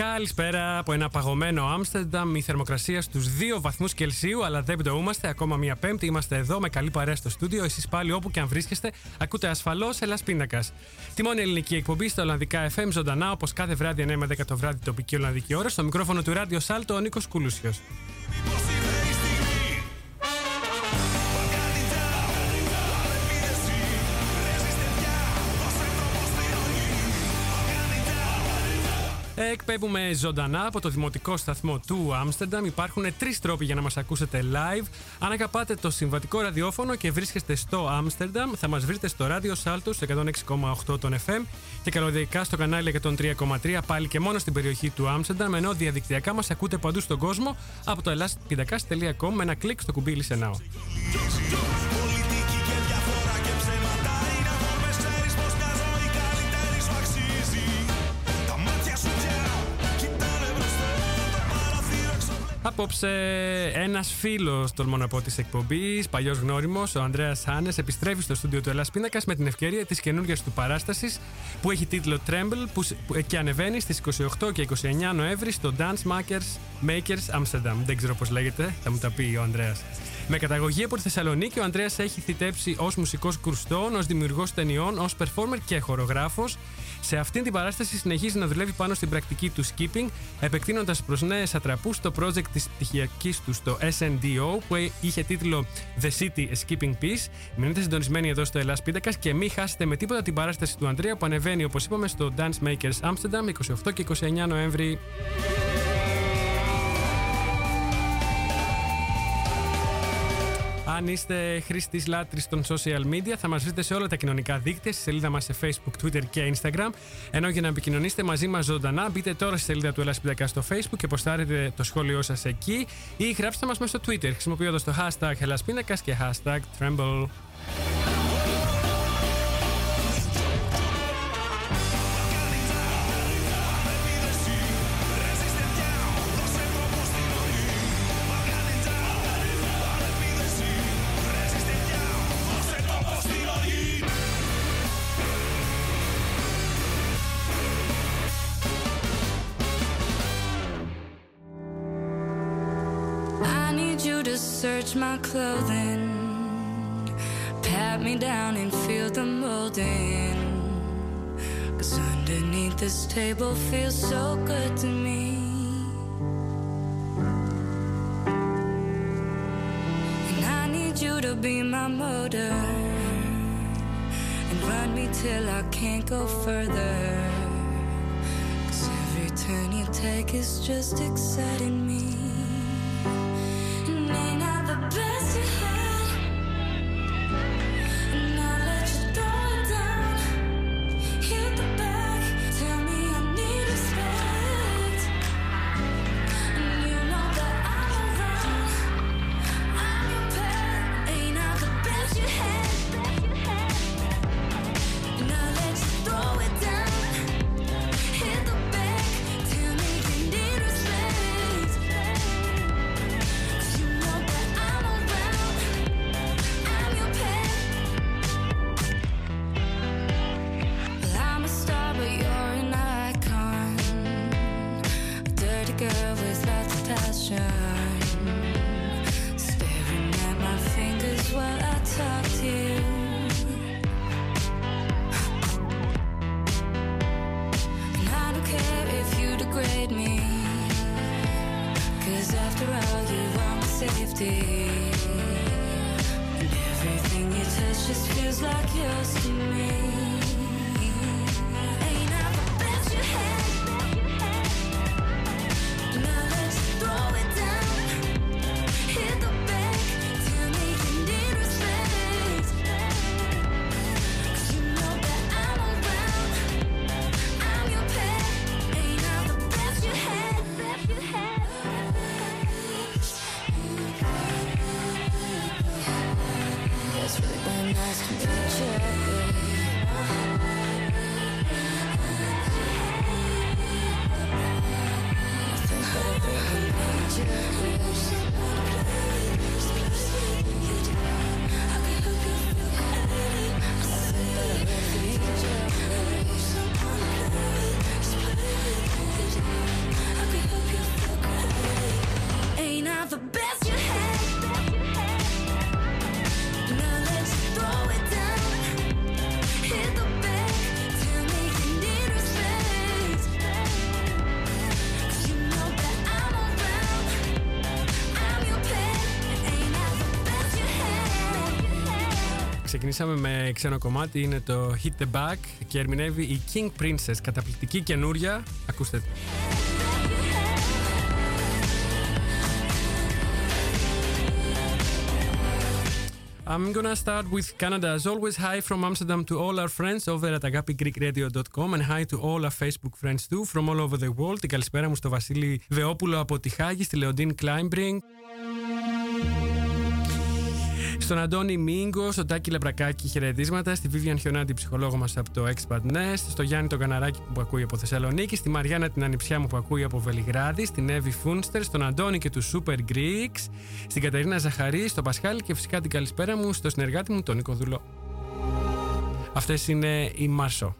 Καλησπέρα από ένα παγωμένο Άμστερνταμ. Η θερμοκρασία στους 2 βαθμούς Κελσίου, αλλά δεν πτωούμαστε. Ακόμα μία Πέμπτη είμαστε εδώ με καλή παρέα στο στούντιο. Εσείς πάλι όπου και αν βρίσκεστε, ακούτε ασφαλώς Ελλάς Πίνακας. Τη μόνη ελληνική εκπομπή στα Ολλανδικά FM ζωντανά, όπως κάθε βράδυ 9 με 10 το βράδυ τοπική Ολλανδική ώρα. Στο μικρόφωνο του Ράδιο Σάλτο, ο Νίκος Κούλουσιο. Εκπέμπουμε ζωντανά από το δημοτικό σταθμό του Άμστερνταμ. Υπάρχουν τρεις τρόποι για να μας ακούσετε live. Αν αγαπάτε το συμβατικό ραδιόφωνο και βρίσκεστε στο Άμστερνταμ, θα μας βρείτε στο ράδιο Σάλτου 106,8 των FM και καλωδιακά στο κανάλι 103,3 πάλι και μόνο στην περιοχή του Άμστερνταμ. Ενώ διαδικτυακά μας ακούτε παντού στον κόσμο από το ελλάστπιδακά.com με ένα κλικ στο κουμπί Listen Now. Απόψε, ένας φίλος τολμώ να πω της εκπομπής, παλιός γνώριμος, ο Ανδρέας Χάνε, επιστρέφει στο στούντιο του Ελλάς Πίνακας με την ευκαιρία της καινούργιας του παράστασης που έχει τίτλο Tremble που, και ανεβαίνει στις 28 και 29 Νοέμβρη στο Dance Makers, Makers Amsterdam. Δεν ξέρω πώς λέγεται, θα μου τα πει ο Ανδρέας. Με καταγωγή από τη Θεσσαλονίκη, ο Ανδρέας έχει θητέψει ως μουσικός κρουστών, ως δημιουργός ταινιών, ως performer και χορογράφος. Σε αυτήν την παράσταση συνεχίζει να δουλεύει πάνω στην πρακτική του skipping, επεκτείνοντας προς νέες ατραπούς το project της πτυχιακής του στο SNDO που είχε τίτλο The City Skipping Peace. Μείνετε συντονισμένοι εδώ στο Ελλάς Πίτακας και μην χάσετε με τίποτα την παράσταση του Ανδρέα που ανεβαίνει όπως είπαμε στο Dance Makers Amsterdam 28 και 29 Νοέμβρη. Αν είστε χρήστης λάτρης των social media, θα μας βρείτε σε όλα τα κοινωνικά δίκτυα, στη σελίδα μας σε Facebook, Twitter και Instagram. Ενώ για να επικοινωνήσετε μαζί μας ζωντανά, μπείτε τώρα στη σελίδα του Ελλάς στο Facebook και ποστάρετε το σχόλιο σας εκεί ή γράψτε μας μέσα στο Twitter χρησιμοποιώντας το hashtag Ελλάς και hashtag Tremble. Clothing, pat me down and feel the molding. Cause underneath this table feels so good to me. And I need you to be my motor and run me till I can't go further. Cause every turn you take is just exciting me. Ξεκινήσαμε με ξένο κομμάτι, είναι το Hit the Back και ερμηνεύει η King Princess, καταπληκτική καινούρια. Ακούστε. I'm gonna start with Canada. As always, hi from Amsterdam to all our friends over at agapigreekradio.com and hi to all our Facebook friends too from all over the world. Την καλησπέρα μου στο Βασίλη Βεόπουλο από τη Χάγη, στη Λεοντίν Κλάιμπρινγκ. Στον Αντώνη Μίγκο, στον Τάκη Λεμπρακάκη χαιρετίσματα, στη Βίβιαν Χιονάντη, ψυχολόγο μας από το Expat Nest, στο Γιάννη τον Καναράκη που ακούει από Θεσσαλονίκη, στη Μαριάννα την Ανιψιά μου που ακούει από Βελιγράδι, στην Εύη Φούνστερ, στον Αντώνη και τους Super Greeks, στην Κατερίνα Ζαχαρή, στον Πασχάλη και φυσικά την καλησπέρα μου στο συνεργάτη μου τον Νίκο Δουλό. Αυτές είναι οι Μάρσο.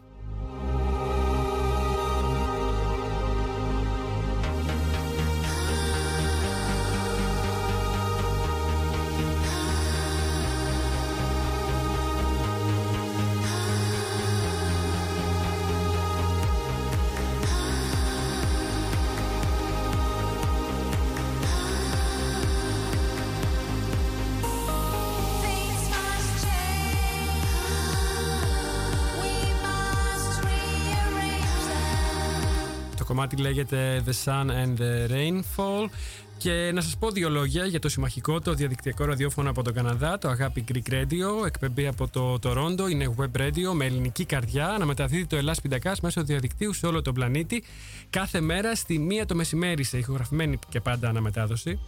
Κομμάτι λέγεται The Sun and the Rainfall. Και να σας πω δύο λόγια για το συμμαχικό, το διαδικτυακό ραδιόφωνο από τον Καναδά, το Αγάπη Greek Radio, εκπέμπει από το Toronto, είναι web radio με ελληνική καρδιά, να μεταδίδει το Ελλάς Πιντακάς μέσω διαδικτύου σε όλο τον πλανήτη, κάθε μέρα στη μία το μεσημέρι σε ηχογραφημένη και πάντα αναμετάδοση.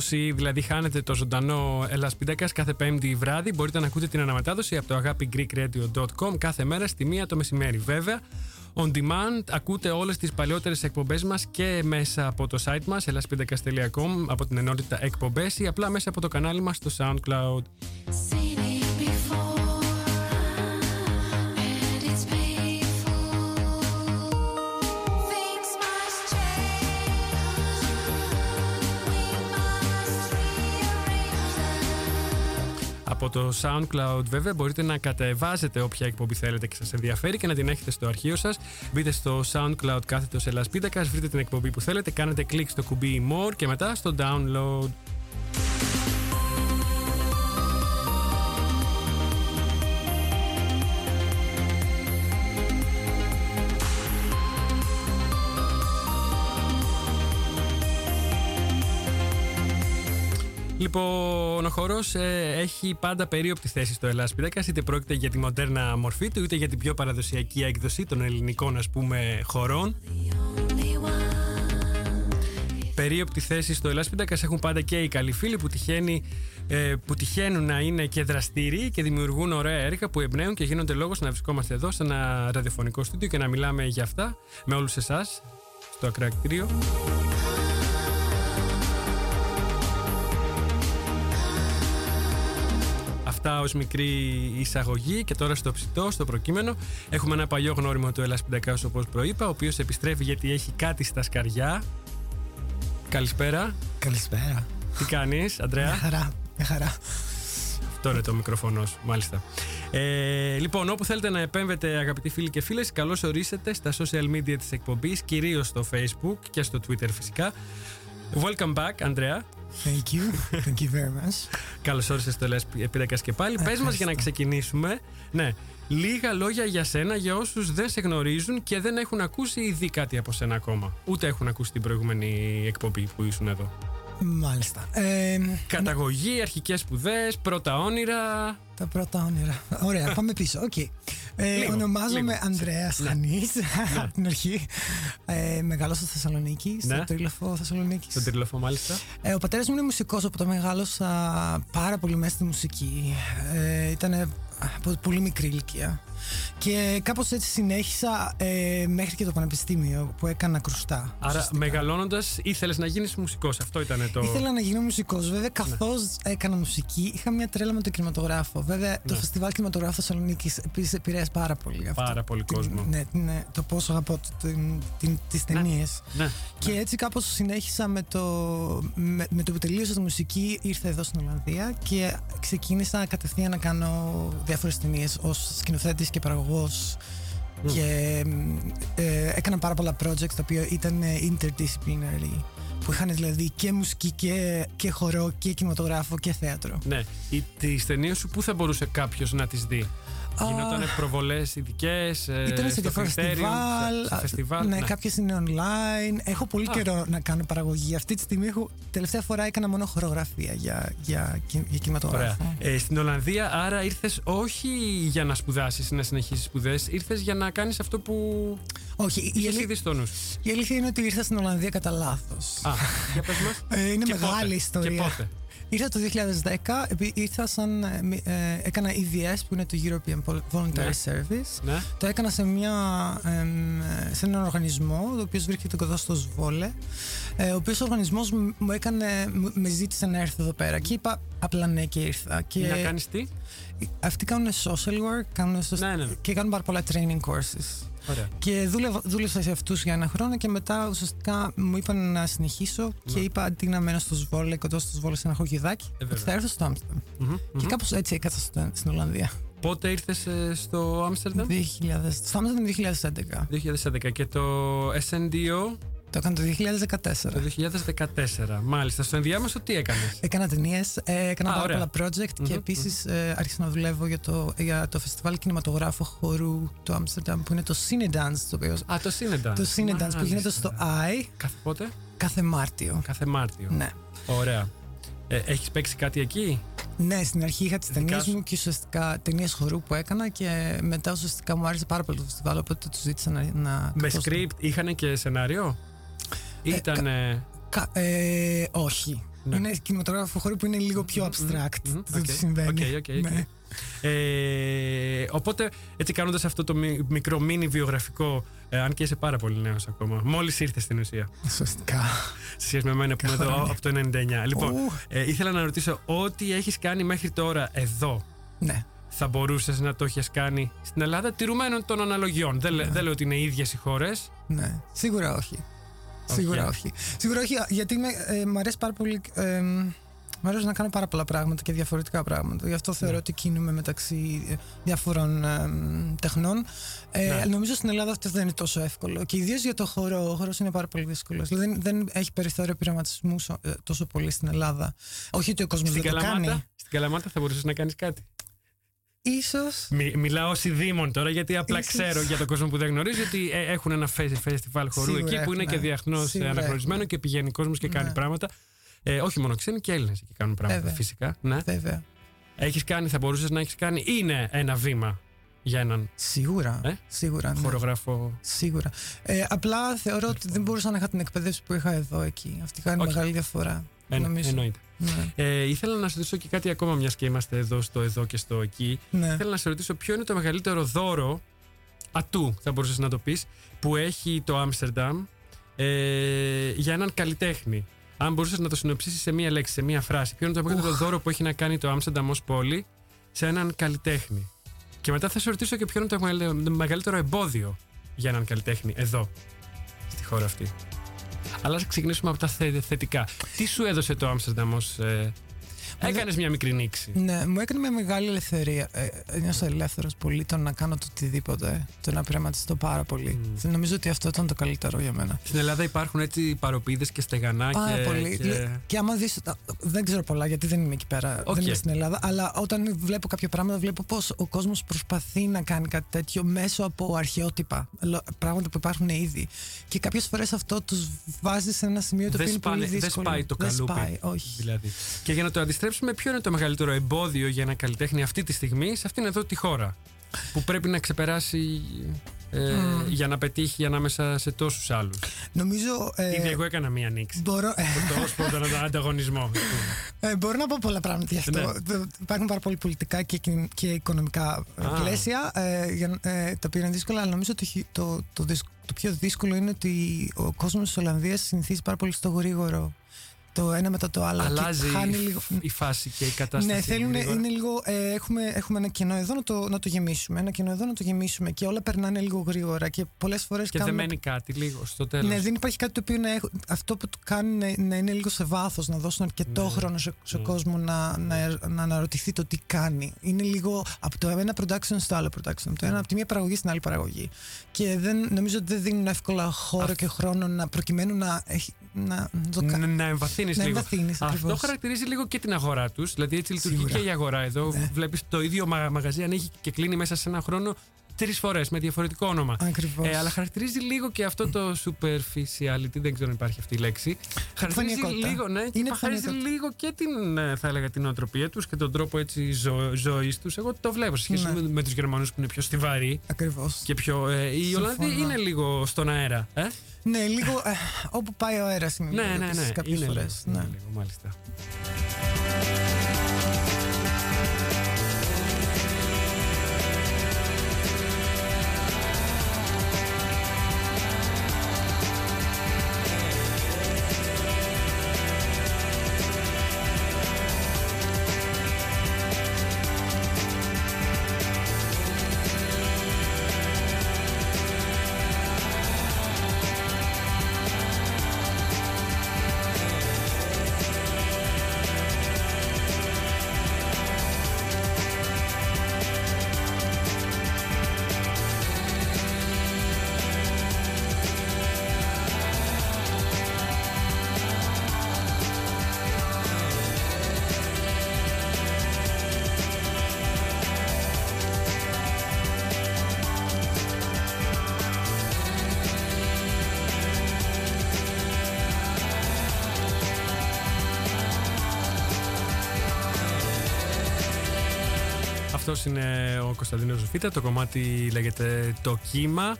Όσοι δηλαδή χάνετε το ζωντανό Ελλάς Πίντακας κάθε πέμπτη βράδυ μπορείτε να ακούτε την αναμετάδοση από το αγάπη κάθε μέρα στη μία το μεσημέρι. Βέβαια, on demand ακούτε όλες τις παλιότερες εκπομπές μας και μέσα από το site μας elaspindakas.com από την ενότητα εκπομπές ή απλά μέσα από το κανάλι μας στο SoundCloud. Από το SoundCloud βέβαια μπορείτε να κατεβάζετε όποια εκπομπή θέλετε και σας ενδιαφέρει και να την έχετε στο αρχείο σας. Μπείτε στο SoundCloud κάθετος Ελλάς Πίτακας, βρείτε την εκπομπή που θέλετε, κάνετε κλικ στο κουμπί More και μετά στο Download. Λοιπόν, ο χορός ε, έχει πάντα περίοπτη θέση στο Ελλάς Πυρέκα, είτε πρόκειται για τη μοντέρνα μορφή του, είτε για την πιο παραδοσιακή έκδοση των ελληνικών ας πούμε χορών. Περίοπτη θέση στο Ελλάς Πίντακας έχουν πάντα και οι καλοί φίλοι που, τυχαίνει, ε, που τυχαίνουν να είναι και δραστήριοι και δημιουργούν ωραία έργα που εμπνέουν και γίνονται λόγος να βρισκόμαστε εδώ σε ένα ραδιοφωνικό στούντιο και να μιλάμε για αυτά με όλους εσάς στο ακρακτήριο. Αυτά ως μικρή εισαγωγή και τώρα στο ψητό, στο προκείμενο. Έχουμε ένα παλιό γνώριμο του Ελλάς Πιντακάς όπως προείπα, ο οποίος επιστρέφει γιατί έχει κάτι στα σκαριά. Καλησπέρα. Καλησπέρα. Τι κάνεις, Αντρέα; Μια χαρά. Μια χαρά. Αυτό είναι το μικροφωνό σου, μάλιστα. Ε, λοιπόν, όπου θέλετε να επέμβετε, αγαπητοί φίλοι και φίλες, καλώς ορίσετε στα social media της εκπομπής, κυρίως στο Facebook και στο Twitter φυσικά. Welcome back, Andrea. Thank you. Thank you very much. Καλώς όρισες στο Λες Επίδακα και πάλι. Πες μας για να ξεκινήσουμε. Ναι, λίγα λόγια για σένα για όσους δεν σε γνωρίζουν και δεν έχουν ακούσει ήδη κάτι από σένα ακόμα. Ούτε έχουν ακούσει την προηγούμενη εκπομπή που ήσουν εδώ. Μάλιστα. Ε, Καταγωγή, αρχικές σπουδές, πρώτα όνειρα. Τα πρώτα όνειρα. Ωραία, πάμε πίσω. Okay. Ε, ονομάζομαι Ανδρέας ναι. Χανής ναι. από την αρχή. Ε, μεγάλωσα στη Θεσσαλονίκη, στο ναι. Τρίλοφο Θεσσαλονίκης. Στο Τρίλοφο, μάλιστα. Ε, ο πατέρας μου είναι μουσικός, οπότε μεγάλωσα πάρα πολύ μέσα στη μουσική. Ε, ήταν από πολύ μικρή ηλικία. Και κάπως έτσι συνέχισα ε, μέχρι και το πανεπιστήμιο που έκανα κρουστά. Άρα, μεγαλώνοντας, ήθελες να γίνεις μουσικός. Αυτό ήταν το. Ήθελα να γίνω μουσικός. Βέβαια, καθώς ναι. έκανα μουσική, είχα μια τρέλα με το κινηματογράφο. Βέβαια, το ναι. φεστιβάλ κινηματογράφου Θεσσαλονίκης επίσης επηρέασε πάρα πολύ αυτό. Πάρα πολύ κόσμο. Ναι, ναι, το πόσο αγαπώ τις ταινίες. Ναι. Και έτσι κάπως συνέχισα με το, με, με το που τελείωσα τη μουσική, ήρθα εδώ στην Ολλανδία και ξεκίνησα κατευθείαν να κάνω διάφορες ταινίες ως σκηνοθέτης και παραγωγός Και ε, έκανα πάρα πολλά projects τα οποία ήταν interdisciplinary. Που είχαν δηλαδή και μουσική και, και χορό και κινηματογράφο και θέατρο. Ναι. Τι ταινίε σου πού θα μπορούσε κάποιος να τις δει; Γινόταν προβολές ειδικές. Ε, ήταν σε διάφορα φεστιβάλ. φεστιβάλ. Ναι, ναι. κάποιες είναι online. Έχω πολύ Α. καιρό να κάνω παραγωγή. Αυτή τη στιγμή έχω, τελευταία φορά έκανα μόνο χορογραφία για, για, για κινηματογράφο. Ε, στην Ολλανδία, άρα ήρθες όχι για να σπουδάσεις, να συνεχίσεις σπουδές, ήρθες για να κάνεις αυτό που. Όχι, η, αλή... η αλήθεια είναι ότι ήρθα στην Ολλανδία κατά λάθος. Α, για πες μας. Ε, είναι και μεγάλη πότε. ιστορία. Και πότε. Ήρθα το 2010, ήρθα σαν, ε, ε έκανα EVS που είναι το European Voluntary ναι. Service. Ναι. Το έκανα σε, μια, ε, σε έναν οργανισμό, ο οποίος βρίσκεται κοντά στο Σβόλε, ε, ο οποίος οργανισμός μου έκανε, με ζήτησε να έρθω εδώ πέρα και είπα απλά ναι και ήρθα. Και να κάνεις τι; Αυτοί κάνουν social work κάνουν ναι, ναι. και κάνουν πάρα πολλά training courses. Ωραία. Και δούλευα, δούλευα σε αυτούς για ένα χρόνο και μετά ουσιαστικά μου είπαν να συνεχίσω ναι. και είπα αντί να μένω στο Σβόλε, κοντά στο Σβόλε σε ένα χωγιδάκι, ε, θα έρθω στο Άμστερνταμ. Και κάπως έτσι έκατσα στην Ολλανδία. Πότε ήρθες ε, στο Άμστερνταμ; Στο Άμστερνταμ 2011. 2011 και το SNDO το έκανα το 2014. Το 2014, μάλιστα. Στο ενδιάμεσο τι έκανες; Έκανα ταινίες, ε, έκανα πάρα πολλά project και επίσης mm-hmm. άρχισα να δουλεύω για το, για το φεστιβάλ κινηματογράφου χορού του Άμστερνταμ που είναι το Cinedance. Το οποίο, Α, το Cinedance. Το Cinedance που γίνεται στο I. Κάθε πότε; Κάθε Μάρτιο. Κάθε Μάρτιο. Ναι. Ωραία. Ε, Έχεις παίξει κάτι εκεί; Ναι, στην αρχή είχα τις ταινίες μου και ουσιαστικά ταινίες χορού που έκανα και μετά ουσιαστικά μου άρεσε πάρα πολύ το φεστιβάλ. Οπότε του ζήτησα να. να Με script, είχαν και σενάριο; Ήταν. Ε, ε, όχι. Ναι. Είναι κινηματογράφο χώρο που είναι λίγο πιο abstract. Mm-hmm. Δεν okay. συμβαίνει. Okay, okay, ναι. ε, οπότε, έτσι κάνοντας αυτό το μικρό μίνι βιογραφικό, ε, αν και είσαι πάρα πολύ νέος ακόμα, μόλις ήρθες στην ουσία. Σωστικά. Σε σχέση με εμένα που είμαι εδώ από το 99. Λοιπόν, ε, ήθελα να ρωτήσω, ό,τι έχεις κάνει μέχρι τώρα εδώ. Ναι. Θα μπορούσες να το έχεις κάνει στην Ελλάδα, τηρουμένων των αναλογιών. Δεν, ναι. δεν λέω ότι είναι ίδιες οι χώρες. Ναι, σίγουρα όχι. Σίγουρα όχι. Σίγουρα όχι, γιατί με, ε, μου αρέσει πάρα πολύ. Ε, μου αρέσει να κάνω πάρα πολλά πράγματα και διαφορετικά πράγματα. Γι' αυτό θεωρώ ναι. ότι κινούμε μεταξύ ε, διάφορων ε, τεχνών. Ε, ναι. Νομίζω στην Ελλάδα αυτό δεν είναι τόσο εύκολο. Και ιδίως για το χώρο. Ο χώρος είναι πάρα πολύ δύσκολος. Δηλαδή δεν, δεν έχει περιθώριο πειραματισμού ε, τόσο πολύ στην Ελλάδα. Όχι ότι ο κόσμος δεν το κάνει. Στην Καλαμάτα θα μπορούσες να κάνεις κάτι. Ίσως. Μι, μιλάω ως ειδήμων τώρα γιατί απλά Ίσως. ξέρω για τον κόσμο που δεν γνωρίζει ότι ε, έχουν ένα φεστιβάλ χορού Σίγουρα εκεί που είναι και διαχνώ αναγνωρισμένο και πηγαίνει κόσμος και κάνει ναι. πράγματα. Ε, όχι μόνο ξένοι και Έλληνες εκεί κάνουν πράγματα Βέβαια. φυσικά. Ναι. Βέβαια. Έχεις κάνει, θα μπορούσες να έχεις κάνει. Είναι ένα βήμα για έναν. Σίγουρα. Ε; Σίγουρα ναι. Χορογράφο. Σίγουρα. Ε, απλά θεωρώ ότι δεν μπορούσα να είχα την εκπαίδευση που είχα εδώ εκεί. Αυτή κάνει okay. μεγάλη διαφορά. Εν, εννοείται. Ναι. Ε, ήθελα να σε ρωτήσω και κάτι ακόμα, μιας και είμαστε εδώ στο εδώ και στο εκεί. Ναι. Ήθελα να σε ρωτήσω ποιο είναι το μεγαλύτερο δώρο ατού, θα μπορούσες να το πεις, που έχει το Άμστερνταμ ε, για έναν καλλιτέχνη. Αν μπορούσες να το συνοψίσεις σε μία λέξη, σε μία φράση, ποιο είναι το μεγαλύτερο δώρο που έχει να κάνει το Άμστερνταμ ως πόλη σε έναν καλλιτέχνη. Και μετά θα σε ρωτήσω και ποιο είναι το μεγαλύτερο εμπόδιο για έναν καλλιτέχνη εδώ, στη χώρα αυτή. Αλλά ας ξεκινήσουμε από τα θετικά. Τι σου έδωσε το Άμστερνταμ ως ε, Έκανες μια μικρή νήξη. Ναι, μου έκανε μια μεγάλη ελευθερία. Ε, νιώσα ελεύθερος πολύ το να κάνω το οτιδήποτε. Το να πειραματιστώ πάρα πολύ. Mm. Νομίζω ότι αυτό ήταν το καλύτερο για μένα. Στην Ελλάδα υπάρχουν έτσι παροπίδες και στεγανά. Πάρα και, πολύ. Και... και άμα δεις. Δεν ξέρω πολλά γιατί δεν είμαι εκεί πέρα. Okay. Δεν είμαι στην Ελλάδα. Αλλά όταν βλέπω κάποια πράγματα, βλέπω πώς ο κόσμος προσπαθεί να κάνει κάτι τέτοιο μέσω από αρχαιότυπα. Πράγματα που υπάρχουν ήδη. Και κάποιες φορές αυτό τους βάζει σε ένα σημείο το οποίο είναι πολύ δύσκολο. Δεν σπάει το καλούπι. Σπάει, όχι. Δηλαδή. Και για να το αντιστρέψουμε με ποιο είναι το μεγαλύτερο εμπόδιο για ένα καλλιτέχνη αυτή τη στιγμή σε αυτήν εδώ τη χώρα που πρέπει να ξεπεράσει ε, για να πετύχει ανάμεσα σε τόσους άλλους; Νομίζω. Ε, Ήδη εγώ έκανα μία νήξη. Μπορώ. Το τον ανταγωνισμό. Ε, μπορώ να πω πολλά πράγματα γι' αυτό. Ναι. Υπάρχουν πάρα πολύ πολιτικά και, και οικονομικά ah. πλαίσια ε, για, ε, τα οποία είναι δύσκολα, αλλά νομίζω ότι το, το, το, το πιο δύσκολο είναι ότι ο κόσμος της Ολλανδίας συνηθίζει πάρα πολύ στο γρήγορο το ένα μετά το άλλο. Αλλάζει και χάνει η, λίγο. η φάση και η κατάσταση. Ναι, θέλουν, γρήγορα. είναι λίγο. ε, έχουμε, έχουμε ένα κενό εδώ να το, να το γεμίσουμε. Ένα κενό εδώ να το γεμίσουμε. Και όλα περνάνε λίγο γρήγορα. Και πολλές φορές Και δεν μένει κάτι λίγο στο τέλος. Ναι, δεν υπάρχει κάτι το οποίο να έχω, αυτό που το κάνει να, να είναι λίγο σε βάθος, να δώσουν αρκετό Ναι. χρόνο σε, σε Ναι. κόσμο να, να, να αναρωτηθεί το τι κάνει. Είναι λίγο από το ένα production στο άλλο production. Από, το ένα, από τη μία παραγωγή στην άλλη παραγωγή. Και δεν, νομίζω ότι δεν δίνουν εύκολα χώρο Αυτό. και χρόνο να, προκειμένου να, έχει, να, να το Να, κα- να εμβαθύνεις να λίγο. εμβαθύνεις, Αυτό ακριβώς. χαρακτηρίζει λίγο και την αγορά τους. Δηλαδή έτσι λειτουργεί Σίγουρα. και η αγορά εδώ. Ναι. Βλέπεις το ίδιο μα- μαγαζί ανοίγει και κλείνει μέσα σε ένα χρόνο τρεις φορές με διαφορετικό όνομα. Ακριβώς. Ε, αλλά χαρακτηρίζει λίγο και αυτό το superficiality, δεν ξέρω αν υπάρχει αυτή η λέξη. Χαρακτηρίζει Επιφανειακότητα. λίγο, ναι, και Είναι χαρακτηρίζει επιφανειακότητα. λίγο και την, ε, θα έλεγα, την οτροπία τους και τον τρόπο έτσι ζω, ζωής τους. Εγώ το βλέπω σε σχέση Ναι. με, με τους Γερμανούς που είναι πιο στιβαροί Ακριβώς. και πιο. Ε, οι Συμφωνώ. Ολλανδοί είναι λίγο στον αέρα. Ε; Ναι, λίγο ε, όπου πάει ο αέρας είναι. ναι, λίγο ναι, επίσης ναι. Κάποιες είναι φορές. λίγο, ναι. είναι λίγο, μάλιστα. Είναι ο Κωνσταντίνος Ζουφίτα. Το κομμάτι λέγεται Το κύμα.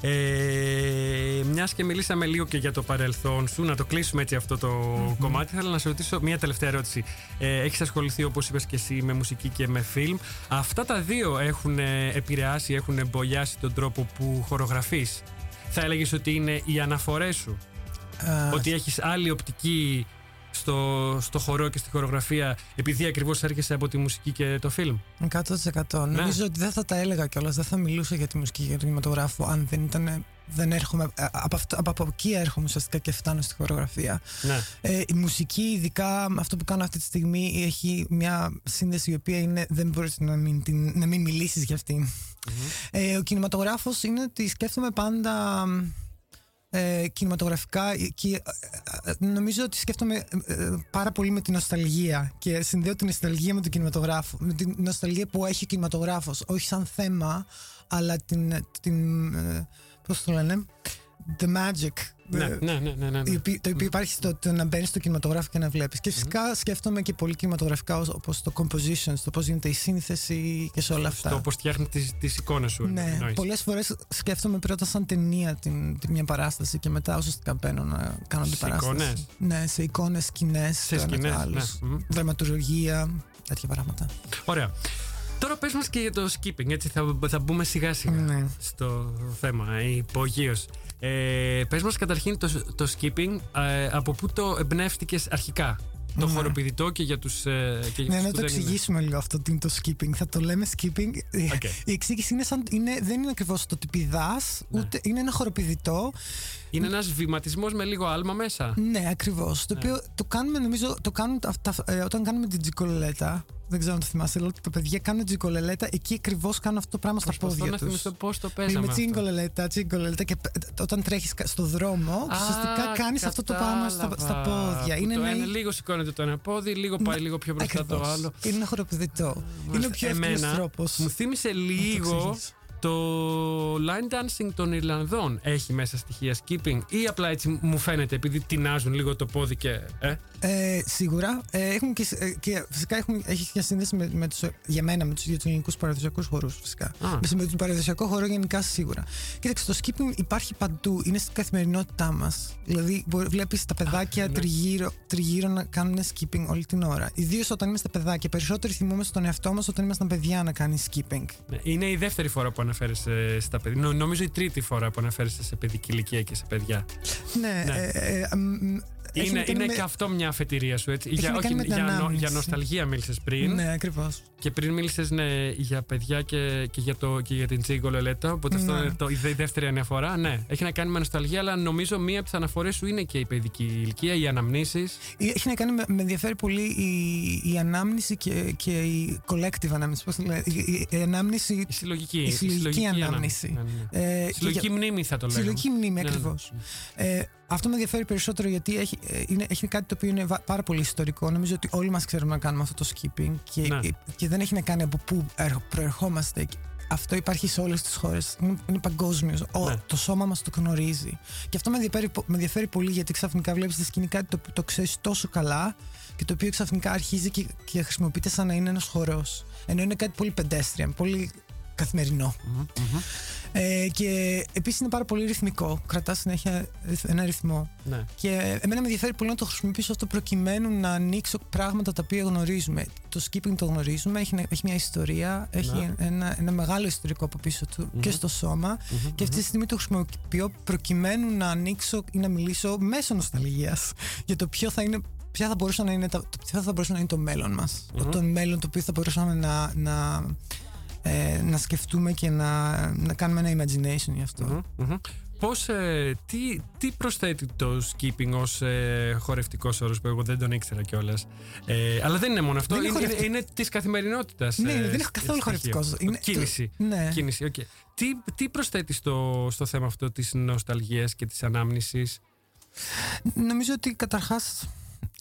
Ε, Μιας και μιλήσαμε λίγο και για το παρελθόν σου, να το κλείσουμε έτσι αυτό το κομμάτι. Θέλω να σε ρωτήσω μια τελευταία ερώτηση. Ε, Έχεις ασχοληθεί, όπως είπες και εσύ, με μουσική και με φιλμ. Αυτά τα δύο έχουν ε, επηρεάσει, έχουν εμπολιάσει τον τρόπο που χορογραφείς; Θα έλεγες ότι είναι οι αναφορές σου; Α, Ότι έχεις άλλη οπτική στο, στο χορό και στη χορογραφία επειδή ακριβώς έρχεσαι από τη μουσική και το φιλμ. 100%. Ναι. Νομίζω ότι δεν θα τα έλεγα κιόλας, δεν θα μιλούσα για τη μουσική και για τον κινηματογράφο αν δεν ήταν. Δεν έρχομαι, ε, από, αυτό, από, από εκεί έρχομαι ουσιαστικά και φτάνω στη χορογραφία. Ναι. Ε, η μουσική, ειδικά με αυτό που κάνω αυτή τη στιγμή, έχει μια σύνδεση η οποία είναι, δεν μπορείς να μην, την, να μην μιλήσεις για αυτην Ε, ο κινηματογράφος είναι ότι σκέφτομαι πάντα ε, κινηματογραφικά και ε, ε, νομίζω ότι σκέφτομαι ε, ε, πάρα πολύ με την νοσταλγία και συνδέω την νοσταλγία με τον κινηματογράφο με την νοσταλγία που έχει ο κινηματογράφος όχι σαν θέμα αλλά την, την ε, πώς το λένε the magic Ναι, ε, ναι, ναι, ναι, ναι, ναι. η οποία- το οποίο υπάρχει στο το να μπαίνεις στο κινηματογράφο και να βλέπεις. Και φυσικά σκέφτομαι και πολύ κινηματογραφικά όπως το composition, το πώς γίνεται η σύνθεση και σε όλα αυτά. Στο πώς φτιάχνει τις τις εικόνες σου. Ναι, εννοείς. πολλές φορές σκέφτομαι πρώτα σαν ταινία την, την μια παράσταση και μετά ουσιαστικά μπαίνω να κάνω την Σε παράσταση. εικόνες; Ναι, σε εικόνες, σκηνές, Σε σκηνές, ναι. Μμμ. δραματουργία, τέτοια πράγματα. Ωραία. Τώρα πες μας και για το skipping, έτσι θα, θα μπούμε σιγά σιγά Ναι. στο θέμα, ε, υπογείως. Ε, πες μας καταρχήν το, το skipping, ε, από πού το εμπνεύστηκες αρχικά; Το Ναι. χοροπηδητό και για τους, ε, και για Ναι, τους να που το δεν είναι. εξηγήσουμε λίγο αυτό τι είναι το skipping. Θα το λέμε skipping. OK. Η εξήγηση είναι σαν, είναι, δεν είναι ακριβώς το ότι πηδάς, Ναι. ούτε είναι ένα χοροπηδητό. Είναι ένας βηματισμός με λίγο άλμα μέσα. Ναι, ακριβώς. Το Ναι. οποίο το κάνουμε, νομίζω, το κάνουν αυτά, ε, όταν κάνουμε την τζικολελέτα. Δεν ξέρω αν το θυμάσαι, αλλά τα παιδιά κάνουν τζικολελέτα, εκεί ακριβώς κάνουν αυτό το πράγμα στα Προσπαθώ πόδια να τους. θυμηθώ πώς το παίζαμε Μιλάμε αυτό. τσιγκολελέτα, τσιγκολελέτα και π- όταν τρέχεις στο δρόμο, ουσιαστικά κάνεις αυτό το πράγμα στα, στα κατάλαβα. πόδια. Που Είναι το ένα ένα λίγο σηκώνεται το ένα πόδι, λίγο πάει λίγο πιο μπροστά το Ακριβώς. άλλο. Είναι ένα χοροπηδητό. Είναι ο πιο εύκολος Εμένα τρόπος. Μου θύμισε λίγο εξηγήσω. Το line dancing των Ιρλανδών. Έχει μέσα στοιχεία skipping ή απλά έτσι μου φαίνεται επειδή τεινάζουν λίγο το πόδι και. Ε; Ε, σίγουρα. Ε, έχουν και, ε, και φυσικά έχουν, έχει και σύνδεση με, με τους, για μένα με τους ελληνικού παραδοσιακούς χώρου. Φυσικά. Α. Με, με τον παραδοσιακό χώρο γενικά σίγουρα. Κοίταξε, το skipping υπάρχει παντού. Είναι στην καθημερινότητά μας. Δηλαδή, βλέπεις τα παιδάκια ναι. τριγύρω, τριγύρω να κάνουν skipping όλη την ώρα. Ιδίως όταν είμαστε παιδάκια. Περισσότεροι θυμόμαστε τον εαυτό μας όταν ήμασταν παιδιά να κάνει skipping. Ναι, Είναι η δεύτερη φορά που αναφέρεσαι στα παιδιά. Νο- Νομίζω η τρίτη φορά που αναφέρεσαι σε παιδική ηλικία και σε παιδιά. Ναι, Ναι. ε, ε, μ, μ, έχει Είναι, να κάνει είναι με- και αυτό μια αφετηρία σου, έτσι. Για, να κάνει με την για, νο- ανάμνηση. για νοσταλγία μίλησες πριν. Ναι, ακριβώς. Και πριν μίλησες ναι, για παιδιά και, και, για, το, και για την Τζίγκο Λελέτα. Οπότε αυτό Ναι. είναι το, η δε- δεύτερη αναφορά. Ναι, έχει να κάνει με νοσταλγία, αλλά νομίζω μία από τις αναφορές σου είναι και η παιδική ηλικία, οι αναμνήσεις. Έχει να κάνει με, με ενδιαφέρει πολύ η, η ανάμνηση και, και η collective ανάμνηση. Πώς το λέει, η, η, η ανάμνηση. Η συλλογική, Η συλλογική ανάμνηση. Ναι, ναι, ναι. ε, και Συλλογική για- μνήμη θα το λέγαμε. Συλλογική μνήμη, Ναι, ναι, ναι. ακριβώς. Ε, αυτό με ενδιαφέρει περισσότερο γιατί έχει, ε, είναι, έχει κάτι το οποίο είναι βα- πάρα πολύ ιστορικό. Νομίζω ότι όλοι μας ξέρουμε να κάνουμε αυτό το skipping και, Ναι. ε, και δεν έχει να κάνει από πού ερχ- προερχόμαστε. Αυτό υπάρχει σε όλες τις χώρες. Είναι, είναι παγκόσμιος. Ναι. Το σώμα μας το γνωρίζει. Και αυτό με ενδιαφέρει, πο- με ενδιαφέρει πολύ γιατί ξαφνικά βλέπεις στη σκηνή κάτι το οποίο το ξέρεις τόσο καλά και το οποίο ξαφνικά αρχίζει και, και χρησιμοποιείται σαν να είναι ένας χορός. Ενώ είναι κάτι πολύ pedestrian, πολύ καθημερινό. Μμμ, μμμ. Ε, και επίσης είναι πάρα πολύ ρυθμικό. Κρατάς συνέχεια ρυθ- ένα ρυθμό. Ναι. Και εμένα με ενδιαφέρει πολύ να το χρησιμοποιήσω αυτό προκειμένου να ανοίξω πράγματα τα οποία γνωρίζουμε. Το skipping το γνωρίζουμε, έχει, έχει μια ιστορία, έχει Ναι. ένα, ένα μεγάλο ιστορικό από πίσω του Μμμ. και στο σώμα. Μμμ, Και αυτή τη στιγμή το χρησιμοποιώ προκειμένου να ανοίξω ή να μιλήσω μέσω νοσταλγίας για το ποιο θα είναι. Ποια θα μπορούσε να είναι, τα- το, ποιο θα μπορούσε να είναι το μέλλον μας. Μμμ. Το μέλλον το οποίο θα μπορούσαμε να, να, ε, να σκεφτούμε και να, να κάνουμε ένα imagination γι' αυτό. Μμμ, μμμ. Πώς, ε, τι, τι προσθέτει το skipping ως ε, χορευτικός όρος που εγώ δεν τον ήξερα κιόλας; Ε, αλλά δεν είναι μόνο αυτό, Δεν είναι είναι, είναι, χορευτικό. είναι της καθημερινότητας. Ναι, ε, δεν έχω στ- καθόλου στοιχείο. χορευτικός. Είναι- Κίνηση. Ναι. Κίνηση, οκ. Τι, τι προσθέτεις στο, στο θέμα αυτό της νοσταλγίας και της ανάμνησης; Νομίζω ότι καταρχάς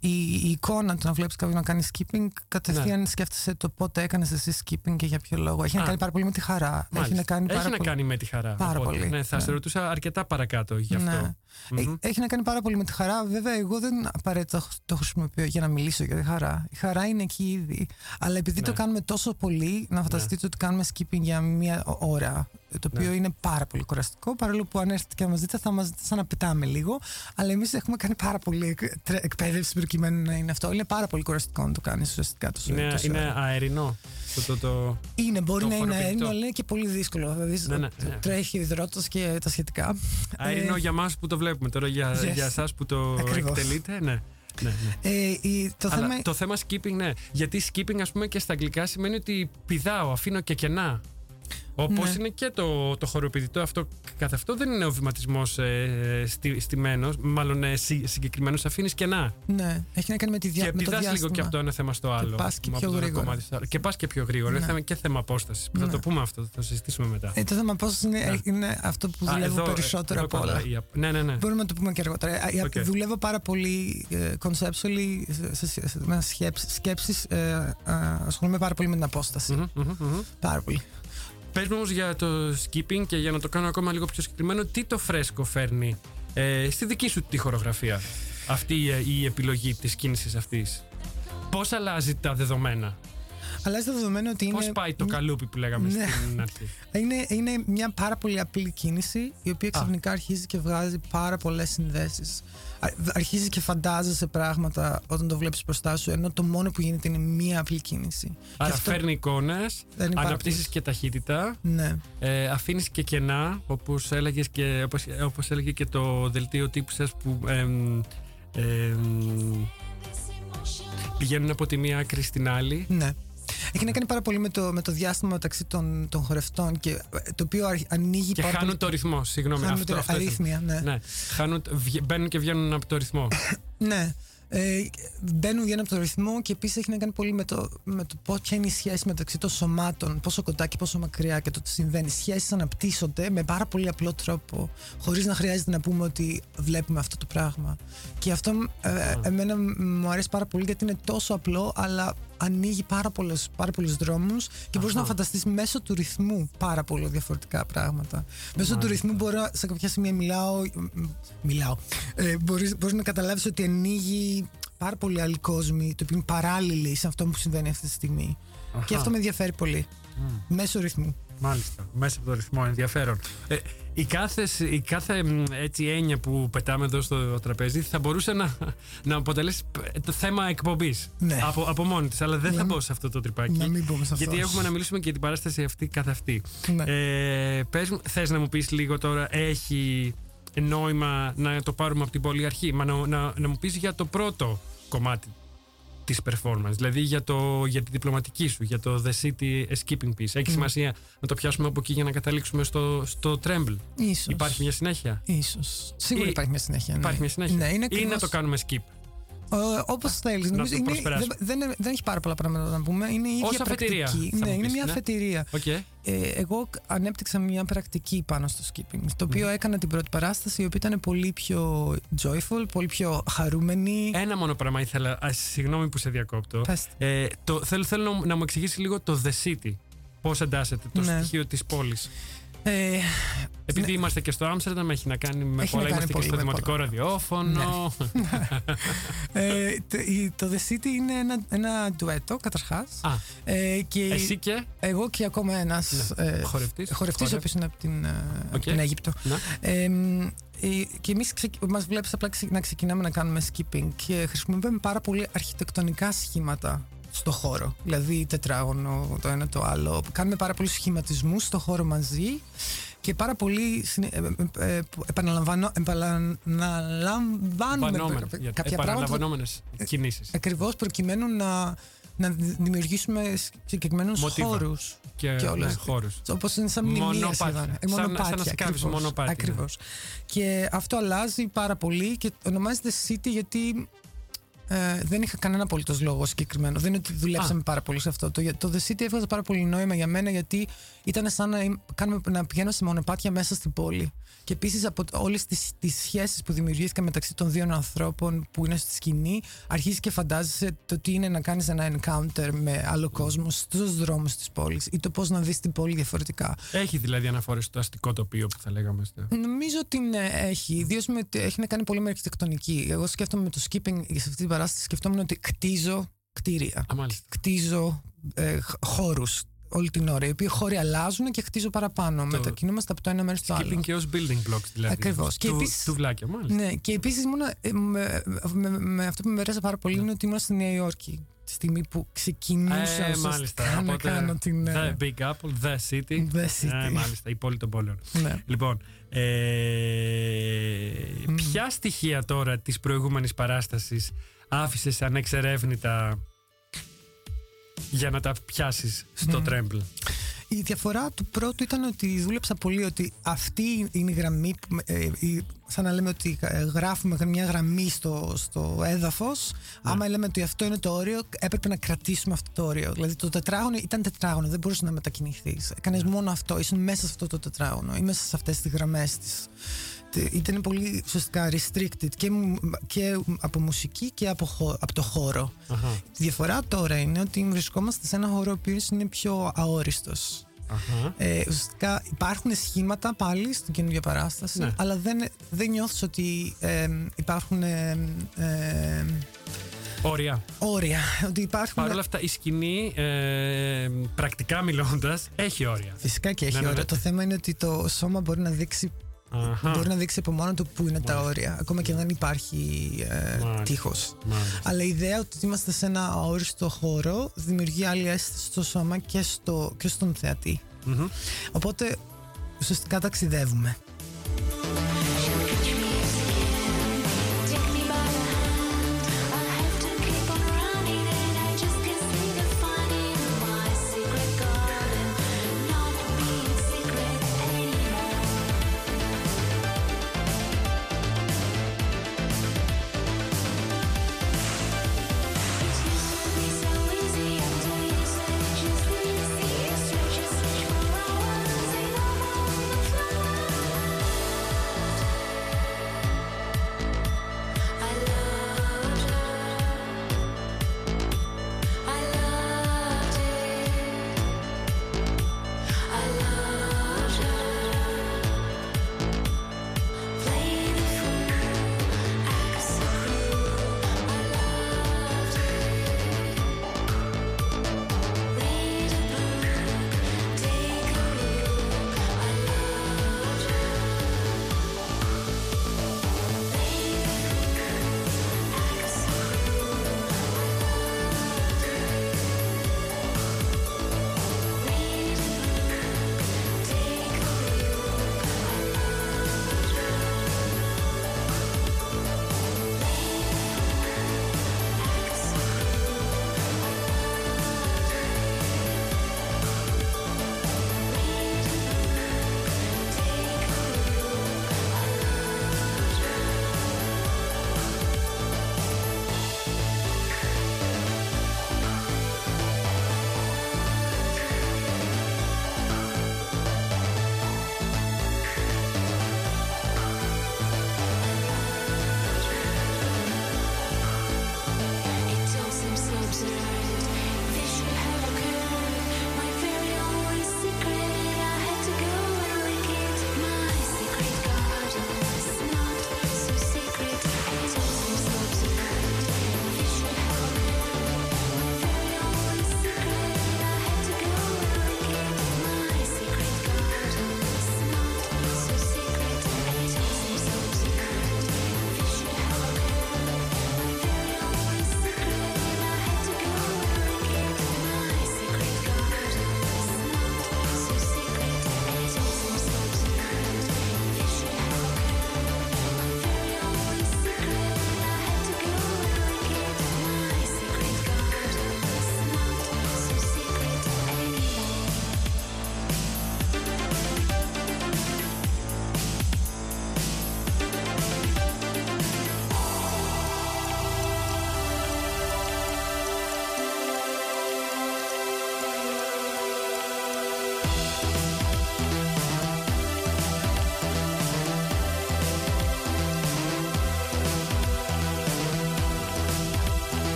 η, η εικόνα του να βλέπεις κάποιον να κάνει skipping, κατευθείαν σκέφτεσαι το πότε έκανες εσύ skipping και για ποιο λόγο. Έχει Ναι. Α. να κάνει πάρα πολύ με τη χαρά. Έχει Μάλιστα. να κάνει πάρα Έχει να πολύ. κάνει με τη χαρά. Πάρα οπότε, πολύ, Ναι, θα ναι. σε ρωτούσα αρκετά παρακάτω γι' αυτό. Ναι. Μμμ. Ε, Έχει να κάνει πάρα πολύ με τη χαρά. Βέβαια, εγώ δεν απαραίτητα το χρησιμοποιώ για να μιλήσω για τη χαρά. Η χαρά είναι εκεί ήδη. Αλλά επειδή Ναι. το κάνουμε τόσο πολύ, να φανταστείτε ότι κάνουμε skipping για μία ώρα. Το οποίο Ναι. είναι πάρα πολύ κουραστικό. Παρόλο που αν έρθετε και να μας δείτε, θα μας δείτε σαν να πετάμε λίγο. Αλλά εμείς έχουμε κάνει πάρα πολύ εκ- τρε- εκπαίδευση προκειμένου να είναι αυτό. Είναι πάρα πολύ κουραστικό να το κάνεις ουσιαστικά τόσο Είναι, τόση είναι ώρα. αερινό. Το, το, το... Είναι, μπορεί το να είναι χοροπηδητό. αέρινο, αλλά είναι και πολύ δύσκολο. Δηλαδή, Ναι, ναι, ναι. τρέχει ο υδρότος και τα σχετικά. Αερινό Ε, για μας που το βλέπουμε τώρα, για, Yes. για εσάς που το Ακριβώς. εκτελείτε. Ναι. Ναι, ναι. Ε, η- το Αλλά θέμα το θέμα skipping, ναι. Γιατί skipping, ας πούμε, και στα αγγλικά σημαίνει ότι πηδάω, αφήνω και κενά. Όπως Ναι. είναι και το, το χοροπηδητό αυτό καθ' αυτό δεν είναι ο βηματισμός ε, στη, στημένος, μάλλον ε, συ, συγκεκριμένος, αφήνεις κενά. Ναι, έχει να κάνει με, τη δια... και με το πηδάς λίγο διάστημα. και από το ένα θέμα στο άλλο. πας και από πιο το ένα γρήγορα. κομμάτι στο άλλο. Και πας και πιο γρήγορα. Ναι. Είναι θέμα, και θέμα απόστασης. Θα Ναι. το πούμε αυτό, θα το συζητήσουμε μετά. Ε, το θέμα πώς είναι, Ναι. είναι αυτό που Α, δουλεύω εδώ, ε, περισσότερο εδώ από κοντά, όλα. η απ- Ναι, ναι, ναι. Μπορούμε να το πούμε και αργότερα. Ε, ε, Οκ. Δουλεύω πάρα πολύ ε, conceptually, σε, σε, σε, με σκέψεις, σκέψεις ε, ε, ασχολούμαι πάρα πολύ με την απόσταση. Μμμ, μμμ, μμμ. Πάρα πολύ. Πες μου όμως για το skipping και για να το κάνω ακόμα λίγο πιο συγκεκριμένο, τι το φρέσκο φέρνει ε, στη δική σου τη χορογραφία αυτή ε, η επιλογή της κίνησης αυτής; Πώς αλλάζει τα δεδομένα, Αλλάζει το δεδομένο ότι είναι. πώς πάει το καλούπι που λέγαμε Ναι. στην αρχή; Είναι, είναι μια πάρα πολύ απλή κίνηση η οποία ξαφνικά αρχίζει και βγάζει πάρα πολλές συνδέσεις. Αρχίζει και φαντάζεσαι πράγματα όταν το βλέπεις μπροστά σου, ενώ το μόνο που γίνεται είναι μία απλή κίνηση. Άρα και αυτό, φέρνει εικόνες, Φέρνει πάρα αναπτύσσεις πολύ. και ταχύτητα, Ναι. ε, αφήνεις και κενά, όπως, έλεγες και, όπως, όπως έλεγε και το δελτίο τύπου σας που εμ, εμ, πηγαίνουν από τη μία άκρη στην άλλη. Ναι. Έχει να κάνει πάρα πολύ με το, με το διάστημα μεταξύ των, των χορευτών και ε, το οποίο αρχ- ανοίγει Και πάρα χάνουν πολύ. το ρυθμό, συγγνώμη. Χάνουμε αυτό, το αυτό ήθελα. αρρύθμια, ναι. Ναι. Χάνουν, βγε- μπαίνουν και βγαίνουν από το ρυθμό. Ναι. Ε, μπαίνουν, βγαίνουν από το ρυθμό και επίσης έχει να κάνει πολύ με το, με το πώς, ποια είναι η σχέση μεταξύ των σωμάτων, πόσο κοντά και πόσο μακριά και το τι συμβαίνει. Οι σχέσεις αναπτύσσονται με πάρα πολύ απλό τρόπο, χωρίς να χρειάζεται να πούμε ότι βλέπουμε αυτό το πράγμα. Και αυτό ε, εμένα μου αρέσει πάρα πολύ γιατί είναι τόσο απλό, αλλά ανοίγει πάρα πολλούς, πάρα πολλούς δρόμους και μπορείς Αχα. να φανταστείς μέσω του ρυθμού πάρα πολύ διαφορετικά πράγματα. Μέσω του ρυθμού μπορώ σε κάποια σημεία μιλάω, μ, μιλάω. Ε, μπορείς, μπορείς να καταλάβεις ότι ανοίγει πάρα πολύ άλλοι κόσμοι, το οποίο είναι παράλληλοι σε αυτό που συμβαίνει αυτή τη στιγμή. Αχα. Και αυτό με ενδιαφέρει πολύ. Μέσω ρυθμού. Μάλιστα. Μέσα από το ρυθμό, ενδιαφέρον. Ε, η κάθε, η κάθε μ, έτσι, έννοια που πετάμε εδώ στο τραπέζι θα μπορούσε να, να αποτελέσει π- το θέμα εκπομπής Ναι. από, από μόνη της. Αλλά δεν θα Να- μπω σε αυτό το τρυπάκι. να μην μπούμε σε αυτό. Γιατί έχουμε να μιλήσουμε και για την παράσταση αυτή καθ' αυτή. Ναι. Ε, πες μου, θες να μου πεις λίγο τώρα, έχει νόημα να το πάρουμε από την πολύ αρχή. Μα να, να, να μου πεις για το πρώτο κομμάτι της performance, δηλαδή για, το, για τη διπλωματική σου, για το The City Skipping Piece. Έχει σημασία να το πιάσουμε από εκεί για να καταλήξουμε στο, στο Tremble. Ίσως. Υπάρχει μια συνέχεια; Ίσως. Σίγουρα Ή- υπάρχει μια συνέχεια. ναι. Υπάρχει μια συνέχεια; Ναι, είναι Ή να ακριβώς- το κάνουμε skip; Όπως θέλεις. Νομίζω το είναι, προσπεράσουμε. δεν, δεν, δεν έχει πάρα πολλά πράγματα να πούμε. Είναι η ίδια Ως αφετηρία, πρακτική. θα Ναι, μου είναι πεις, μια ναι. αφετηρία. Οκ. Ε, εγώ ανέπτυξα μια πρακτική πάνω στο skipping, το οποίο έκανα την πρώτη παράσταση, η οποία ήταν πολύ πιο joyful, πολύ πιο χαρούμενη. Ένα μόνο πράγμα ήθελα. Α, συγγνώμη που σε διακόπτω. Πες. Ε, το, θέλω, θέλω να, να μου εξηγήσεις λίγο το The City. Πώς εντάσσεται το Ναι. στοιχείο της πόλης. Ε, Επειδή είμαστε και στο Άμστερνταμ, έχει να κάνει με Έχει να πολλά. κάνει Είμαστε και πολύ στο με δημοτικό πολλά. ραδιόφωνο. ε, το, η- το The City είναι ένα, ένα ντουέτο, καταρχάς. Α, Ε, και εσύ και; εγώ και ακόμα ένας Ναι. ε, Χορευτής. χορευτής, ο Χορεύει. οποίος είναι από την, ε, από Οκ. την Αίγυπτο. Να. Ε, μ, ε, και εμείς μας βλέπεις απλά ξε- να ξεκινάμε να κάνουμε skipping και χρησιμοποιούμε πάρα πολύ αρχιτεκτονικά σχήματα στο χώρο. Δηλαδή τετράγωνο, το ένα το άλλο. Κάνουμε πάρα πολλούς σχηματισμούς στο χώρο μαζί και πάρα πολύ συνε- ε, ε, ε, που επαναλαμβάνω, επαναλαμβάνουμε Επανόμενες, κάποια γιατί- πράγματα επαναλαμβανόμενες κινήσεις. ακριβώς προκειμένου να, να δημιουργήσουμε συγκεκριμένους Μοτίβα. χώρους. Και, και όλα. ναι, χώρους. Όπως είναι σαν μνημεία Μονοπάτια. σχεδόν. Ε, Σαν- μονοπάτια. σαν να σκάβεις ακριβώς, μονοπάτι, ναι. Ακριβώς. Και αυτό αλλάζει πάρα πολύ και ονομάζεται City γιατί ε, δεν είχα κανένα απολύτως λόγο συγκεκριμένο. Δεν είναι ότι δουλέψαμε Α. πάρα πολύ σε αυτό. Το, το The City έβγαζε πάρα πολύ νόημα για μένα γιατί ήταν σαν να, είμαι- κάνουμε, να πηγαίνω σε μονοπάτια μέσα στην πόλη. Και επίσης από όλες τις σχέσεις που δημιουργήθηκαν μεταξύ των δύο ανθρώπων που είναι στη σκηνή, αρχίζει και φαντάζεσαι το τι είναι να κάνεις ένα encounter με άλλο κόσμο στους δρόμους της πόλης ή το πώς να δεις την πόλη διαφορετικά. Έχει δηλαδή αναφορές στο αστικό τοπίο που θα λέγαμε. στο- Νομίζω ότι ναι, έχει. Ιδίως έχει να κάνει πολύ με αρχιτεκτονική. Εγώ σκέφτομαι με το skipping σε αυτή την παράσταση, σκεφτόμουν ότι κτίζω κτίρια. Α, μάλιστα. Κτίζω ε, χώρους όλη την ώρα. Οι οποίοι χώροι αλλάζουν και χτίζω παραπάνω. Μετακινούμαστε από το ένα μέρος στο άλλο. Skipping και ως building blocks δηλαδή. Ακριβώς. Και Του, επίσης- τουβλάκια, μάλιστα. Ναι, και επίσης με, με, με αυτό που με αρέσει πάρα πολύ είναι ότι ήμουν στη Νέα Υόρκη. Τη στιγμή που ξεκινούσα Ε, ουσιαστικά μάλιστα. να Οπότε, κάνω την. ε, The Big Apple, The City. The City. Ε, μάλιστα, η πόλη των πόλεων. ναι. Λοιπόν, ε, ποια στοιχεία τώρα της προηγούμενης παράστασης άφησες ανεξερεύνητα για να τα πιάσεις στο Tremble; Η διαφορά του πρώτου ήταν ότι δούλεψα πολύ ότι αυτή είναι η γραμμή, που, με- ε, η- σαν να λέμε ότι ε, γράφουμε μια γραμμή στο, στο έδαφος, άμα λέμε ότι αυτό είναι το όριο, έπρεπε να κρατήσουμε αυτό το όριο. Δηλαδή το τετράγωνο ήταν τετράγωνο, δεν μπορούσε να μετακινηθείς. Έκανες μόνο αυτό, ήσουν μέσα σε αυτό το τετράγωνο ή μέσα σε αυτές τις γραμμές της. Τε- Ήταν πολύ ουσιαστικά restricted και, μου- και από μουσική και από, χω- από το χώρο. Αχα, Η διαφορά τώρα είναι ότι βρισκόμαστε σε ένα χώρο ο οποίος είναι πιο αόριστος. αχα. Ε, ουσιαστικά υπάρχουν σχήματα πάλι στην καινούργια παράσταση, Ναι. αλλά δεν, δεν νιώθεις ότι ε, υπάρχουν ε, ε, Όρια. όρια. Ότι υπάρχουν... Παρ' όλα αυτά, η σκηνή, ε, πρακτικά μιλώντας, έχει όρια. Φυσικά και έχει Ναι, ναι, όρια. ναι. Το θέμα είναι ότι το σώμα μπορεί να δείξει, Αχα, μπορεί να δείξει από μόνο του πού είναι τα όρια, ακόμα και αν δεν υπάρχει ε, Μάλιστα. τείχος. μάλιστα. Αλλά η ιδέα ότι είμαστε σε ένα αόριστο χώρο δημιουργεί άλλη αίσθηση στο σώμα και, στο, και στον θεατή. Μμμ. Οπότε ουσιαστικά ταξιδεύουμε.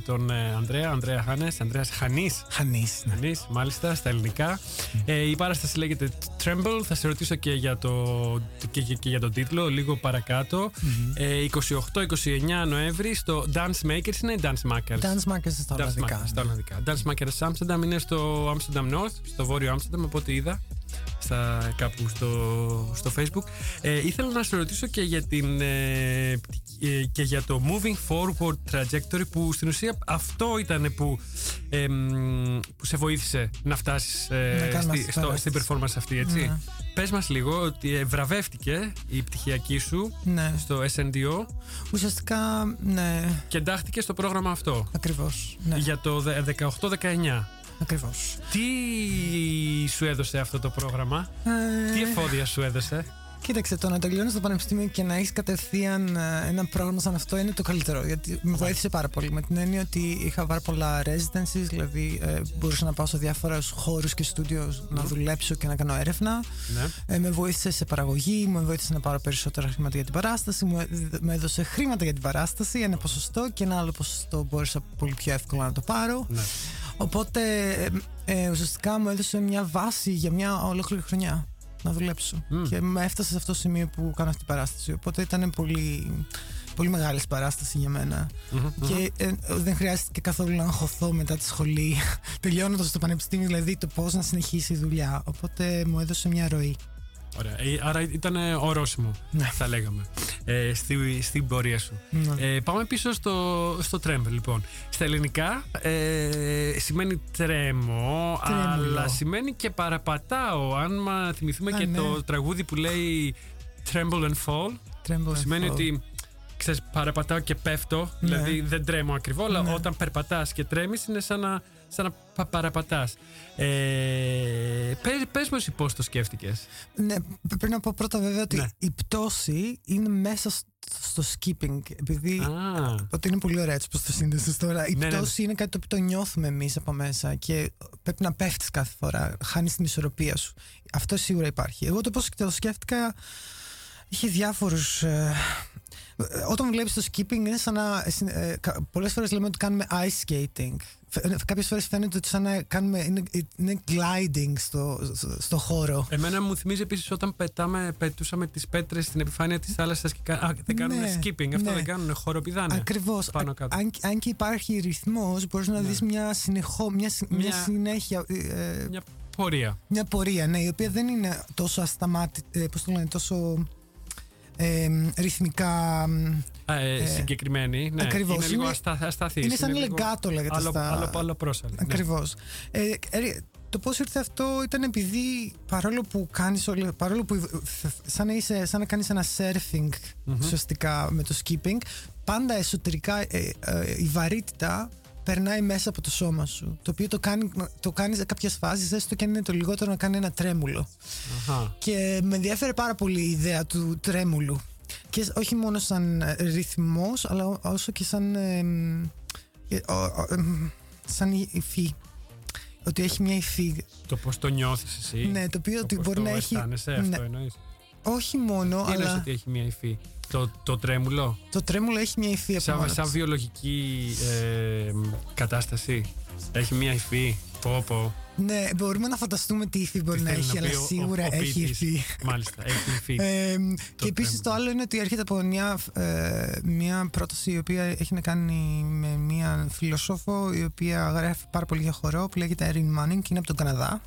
Τον ε, Ανδρέα, Ανδρέα Χάνες, Ανδρέας Χανής. Χανής. ναι. Χανής, μάλιστα, στα ελληνικά. Ε, η παράσταση λέγεται Tremble. Θα σε ρωτήσω και για, το, και, και- και για τον τίτλο λίγο παρακάτω. Ε, 28-29 Νοέμβρη στο Dance Makers είναι Dance Makers. Dance Makers στα Dance Ολλανδικά. Makers, στα Ολλανδικά. Dance Makers Amsterdam είναι στο Amsterdam North, στο βόρειο Amsterdam, από ό,τι είδα στα, κάπου στο, στο facebook. Ε, ήθελα να σε ρωτήσω και για, την, ε, ε, και για το moving forward trajectory που στην ουσία αυτό ήταν που, ε, μ, που σε βοήθησε να φτάσεις ε, Να κάνουμε αυτή τη στο, στην παράσταση. performance αυτή, έτσι. Ναι. Πες μας λίγο ότι ε, βραβεύτηκε η πτυχιακή σου Ναι. στο SNDO Ουσιαστικά, ναι, και εντάχθηκε στο πρόγραμμα αυτό ακριβώς. Ναι, για το δε- 18-19. ακριβώς. Τι σου έδωσε αυτό το πρόγραμμα, Ε, τι εφόδια σου έδωσε; Κοίταξε, το να τελειώνεις στο πανεπιστήμιο και να έχεις κατευθείαν ε, ένα πρόγραμμα σαν αυτό είναι το καλύτερο. Γιατί με βοήθησε πάρα πολύ. Με την έννοια ότι είχα πάρα πολλά residencies, δηλαδή ε, μπορούσα να πάω σε διάφορους χώρους και στούντιος να δουλέψω και να κάνω έρευνα. Ναι. Ε, με βοήθησε σε παραγωγή, με βοήθησε να πάρω περισσότερα χρήματα για την παράσταση, μου, έδ- με έδωσε χρήματα για την παράσταση, ένα ποσοστό και ένα άλλο ποσοστό μπόρεσα πολύ πιο εύκολα να το πάρω. Ναι. Οπότε ε, ε, ουσιαστικά μου έδωσε μια βάση για μια ολόκληρη χρονιά να δουλέψω. Μμ. Και με έφτασε σε αυτό το σημείο που κάνω αυτή την παράσταση. Οπότε ήταν πολύ, πολύ μεγάλης παράσταση για μένα. Μμμ, Και ε, δεν χρειάστηκε καθόλου να αγχωθώ μετά τη σχολή, τελειώνοντας το πανεπιστήμιο, δηλαδή το πώς να συνεχίσει η δουλειά. Οπότε μου έδωσε μια ροή. Ωραία. Ε, Άρα ήταν ε, ορόσημο, Ναι. θα λέγαμε, ε, στη, στην πορεία σου. Ναι. Ε, πάμε πίσω στο, στο Tremble, λοιπόν. Στα ελληνικά ε, σημαίνει τρέμω, Τρέμουλο. αλλά σημαίνει και παραπατάω. Αν μα θυμηθούμε Α, και ναι. το τραγούδι που λέει Tremble and Fall, Tremble and σημαίνει fall. ότι ξέρεις, παραπατάω και πέφτω, Ναι. δηλαδή δεν τρέμω ακριβώ, αλλά Ναι. όταν περπατάς και τρέμεις είναι σαν να, σαν να πα- παραπατάς. Ε, πες, πες μου εσύ πώς το σκέφτηκες. Ναι, πρέπει να πω πρώτα βέβαια ότι Ναι. η πτώση είναι μέσα στο, στο skipping. Επειδή Α, Ότι είναι πολύ ωραία έτσι πώ το σύνδεσες τώρα. Η Ναι, ναι, ναι. πτώση είναι κάτι το οποίο το νιώθουμε εμείς από μέσα και πρέπει να πέφτεις κάθε φορά. Χάνεις την ισορροπία σου. Αυτό σίγουρα υπάρχει. Εγώ το πώς το σκέφτηκα είχες διάφορους. όταν βλέπεις το skipping είναι σαν να. Ε, Πολλές φορές λέμε ότι κάνουμε ice skating. Κάποιες φορές φαίνεται ότι σαν να κάνουμε. είναι, είναι gliding στο, στο, στο χώρο. Εμένα μου θυμίζει επίσης όταν πετάμε, πετούσαμε τις πέτρες στην επιφάνεια της θάλασσας και κα- α, δεν κάνουν Ναι, skipping. Αυτό ναι. δεν κάνουν, χοροπηδάνε. Ακριβώς. Πάνω κάτω. Αν, αν και υπάρχει ρυθμός, μπορείς να δεις μια, συνεχώ, μια, συ- μια Μια- συνέχεια. ε, Μια πορεία. μια πορεία, ναι, η οποία δεν είναι τόσο ασταμάτητη, πώς το λένε, τόσο ε, ρυθμικά. μ, Α, ε, συγκεκριμένη. Ναι. ακριβώς. Είναι λίγο Είναι- αστα, ασταθής. είναι σαν λίγο λεγκάτο, λέγεται Άλλο, στα- άλλο, άλλο πρόσαλη. ναι. Ακριβώς. Ε, ε, το πώς ήρθε αυτό ήταν επειδή παρόλο που κάνεις όλο- παρόλο που σαν να, είσαι, σαν να κάνεις ένα surfing ουσιαστικά με το skipping πάντα εσωτερικά ε, ε, η βαρύτητα περνάει μέσα από το σώμα σου το οποίο το κάνει, το κάνεις σε κάποιες φάσεις έστω και αν είναι το λιγότερο να κάνει ένα τρέμουλο Αχα. και με ενδιαφέρει πάρα πολύ η ιδέα του τρέμουλου. Και όχι μόνο σαν ε, ρυθμός, αλλά ό- όσο και σαν. ε, μ, ε, ο- ο- εμ, σαν η- υφή. Ότι έχει μια υφή. Το πώς το νιώθεις εσύ. Ναι, το οποίο ότι πώς μπορεί το να έχει- αισθάνεσαι, ναι. αυτό εννοείς. Όχι μόνο, Τι εννοείς αλλά ότι έχει μια υφή. Το, το τρέμουλο. το τρέμουλο έχει μια υφή από Σαν, μόνος σαν της. βιολογική ε, κατάσταση. Έχει μια υφή. Πω, πω. Ναι, μπορούμε να φανταστούμε τι ύφη μπορεί Τι να θέλει έχει, πει αλλά ο- ο- σίγουρα ο έχει ποιητής. υφή. Μάλιστα, έχει υφή. Ε, Το και επίσης Tremble. το άλλο είναι ότι έρχεται από μια, ε, μια πρόταση η οποία έχει να κάνει με μια φιλοσόφο η οποία γράφει πάρα πολύ για χορό που λέγεται Erin Manning και είναι από τον Καναδά.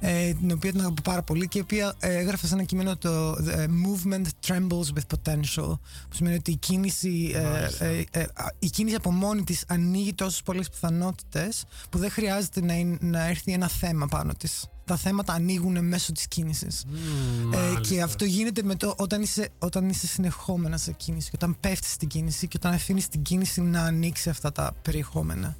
Ε, την οποία την αγαπώ πάρα πολύ και η οποία ε, έγραφε σε ένα κείμενο το The Movement Trembles with Potential που σημαίνει ότι η κίνηση, ε, Μάλιστα. ε, ε, α, η κίνηση από μόνη της ανοίγει τόσες πολλές πιθανότητες που δεν χρειάζεται να, είναι- να έρθει ένα θέμα πάνω της. Τα θέματα ανοίγουν μέσω της κίνησης. Μμμ, Ε, μάλιστα. και αυτό γίνεται με το, όταν, είσαι, όταν είσαι συνεχόμενα σε κίνηση και όταν πέφτεις στην κίνηση και όταν αφήνεις την κίνηση να ανοίξει αυτά τα περιεχόμενα.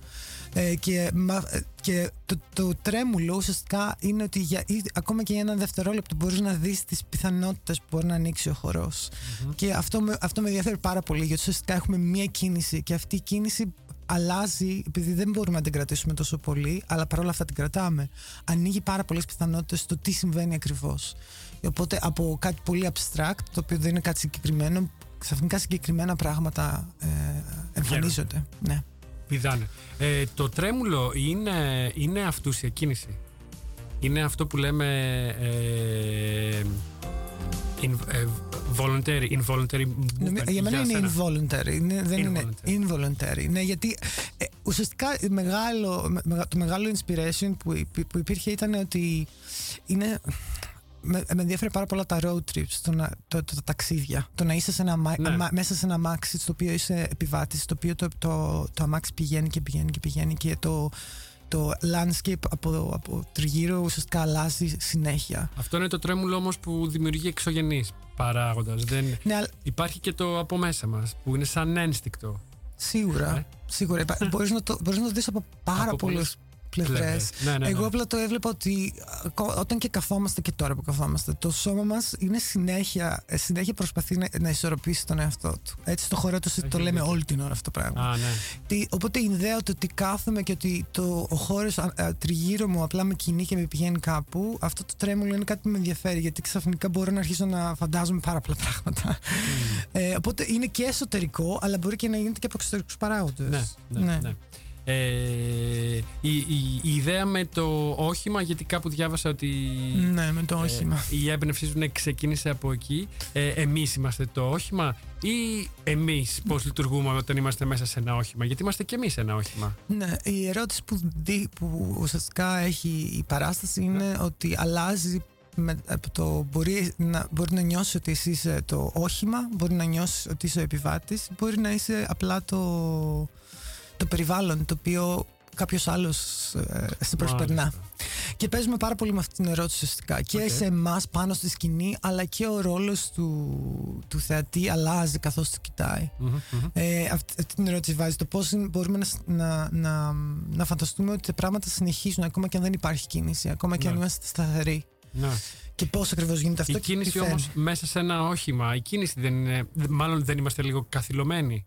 Ε, και μα- ε, και το, το τρέμουλο ουσιαστικά είναι ότι για, ή- ακόμα και για ένα δευτερόλεπτο μπορείς να δεις τις πιθανότητες που μπορεί να ανοίξει ο χορος Και αυτό με, αυτό με ενδιαφέρει πάρα πολύ γιατί ουσιαστικά έχουμε μία κίνηση και αυτή η κίνηση αλλάζει επειδή δεν μπορούμε να την κρατήσουμε τόσο πολύ αλλά παρόλα αυτά την κρατάμε ανοίγει πάρα πολλές πιθανότητες στο τι συμβαίνει ακριβώς οπότε από κάτι πολύ abstract το οποίο δεν είναι κάτι συγκεκριμένο ξαφνικά συγκεκριμένα πράγματα ε, εμφανίζονται ναι. Πηδάνε. Ε, το τρέμουλο είναι, είναι αυτούσια κίνηση. Είναι αυτό που λέμε ε, in, ε, voluntary, involuntary Νομι- movement. Για μένα είναι σένα. involuntary. Είναι, δεν είναι Involuntary. involuntary. Ναι, γιατί ε, ουσιαστικά μεγάλο, με- μεγα- το μεγάλο inspiration που, υπή- που υπήρχε ήταν ότι είναι. Με, με ενδιαφέρει πάρα πολλά τα road trips, το, να- το, το, τα ταξίδια. Το να είσαι σε ένα, αμα- Ναι. αμα- μέσα σε ένα αμάξι στο οποίο είσαι επιβάτης, στο οποίο το, το, το αμάξι πηγαίνει και πηγαίνει και πηγαίνει και το, το landscape από, από τριγύρω ουσιαστικά αλλάζει συνέχεια. Αυτό είναι το τρέμουλο όμως που δημιουργεί εξωγενείς παράγοντας. Δεν... Ναι, αλλά Υπάρχει και το από μέσα μας που είναι σαν ένστικτο. Σίγουρα. Ε. Σίγουρα. Υπά- μπορείς, να το, μπορείς να το δεις από πάρα Από πολλές πολλές πλευρές. πλευρές. Ναι, ναι, ναι. Εγώ απλά το έβλεπα ότι ακό- όταν και καθόμαστε και τώρα που καθόμαστε, το σώμα μας είναι συνέχεια, ε, συνέχεια προσπαθεί να, να ισορροπήσει τον εαυτό του. Έτσι στο χώρο του το Έχεις λέμε δίκιο. όλη την ώρα αυτό το πράγμα. Α, ναι. Τι- οπότε η ιδέα του ότι κάθομαι και ότι το, ο χώρος τριγύρω μου απλά με κινεί και με πηγαίνει κάπου, αυτό το τρέμουλο είναι κάτι που με ενδιαφέρει γιατί ξαφνικά μπορώ να αρχίσω να φαντάζομαι πάρα πολλά πράγματα. Ε, οπότε είναι και εσωτερικό, αλλά μπορεί και να γίνεται και από εξωτερικούς παράγοντες. Ναι, ναι, ναι. Ε, η, η- η ιδέα με το όχημα, γιατί κάπου διάβασα ότι Ναι, με το όχημα. ε, η έμπνευσή σου ναι, ξεκίνησε από εκεί. Ε, εμείς είμαστε το όχημα ή εμείς πώς λειτουργούμε όταν είμαστε μέσα σε ένα όχημα. Γιατί είμαστε και εμείς ένα όχημα; Ναι, η ερώτηση που, δι, που ουσιαστικά έχει η παράσταση είναι ότι αλλάζει με, από το μπορεί να, μπορεί να νιώσεις ότι εσύ είσαι το όχημα, μπορεί να νιώσεις ότι είσαι ο επιβάτης, μπορεί να είσαι απλά το, το περιβάλλον το οποίο κάποιος άλλος ε, σε προσπερνά. Μάλιστα. Και παίζουμε πάρα πολύ με αυτή την ερώτηση ουσιαστικά. Και Οκ. σε εμάς πάνω στη σκηνή, αλλά και ο ρόλος του, του θεατή αλλάζει καθώς το κοιτάει. Μμμ, μμμ. Ε, αυτή, αυτή την ερώτηση βάζει. Το πώς μπορούμε να, σ- να, να, να φανταστούμε ότι τα πράγματα συνεχίζουν ακόμα και αν δεν υπάρχει κίνηση, ακόμα και αν Ναι. είμαστε σταθεροί. Ναι. Και πώς ακριβώς γίνεται αυτό Η και τι κίνηση φέρνει. όμως μέσα σε ένα όχημα, η κίνηση δεν είναι, μάλλον δεν είμαστε λίγο καθυλωμένοι.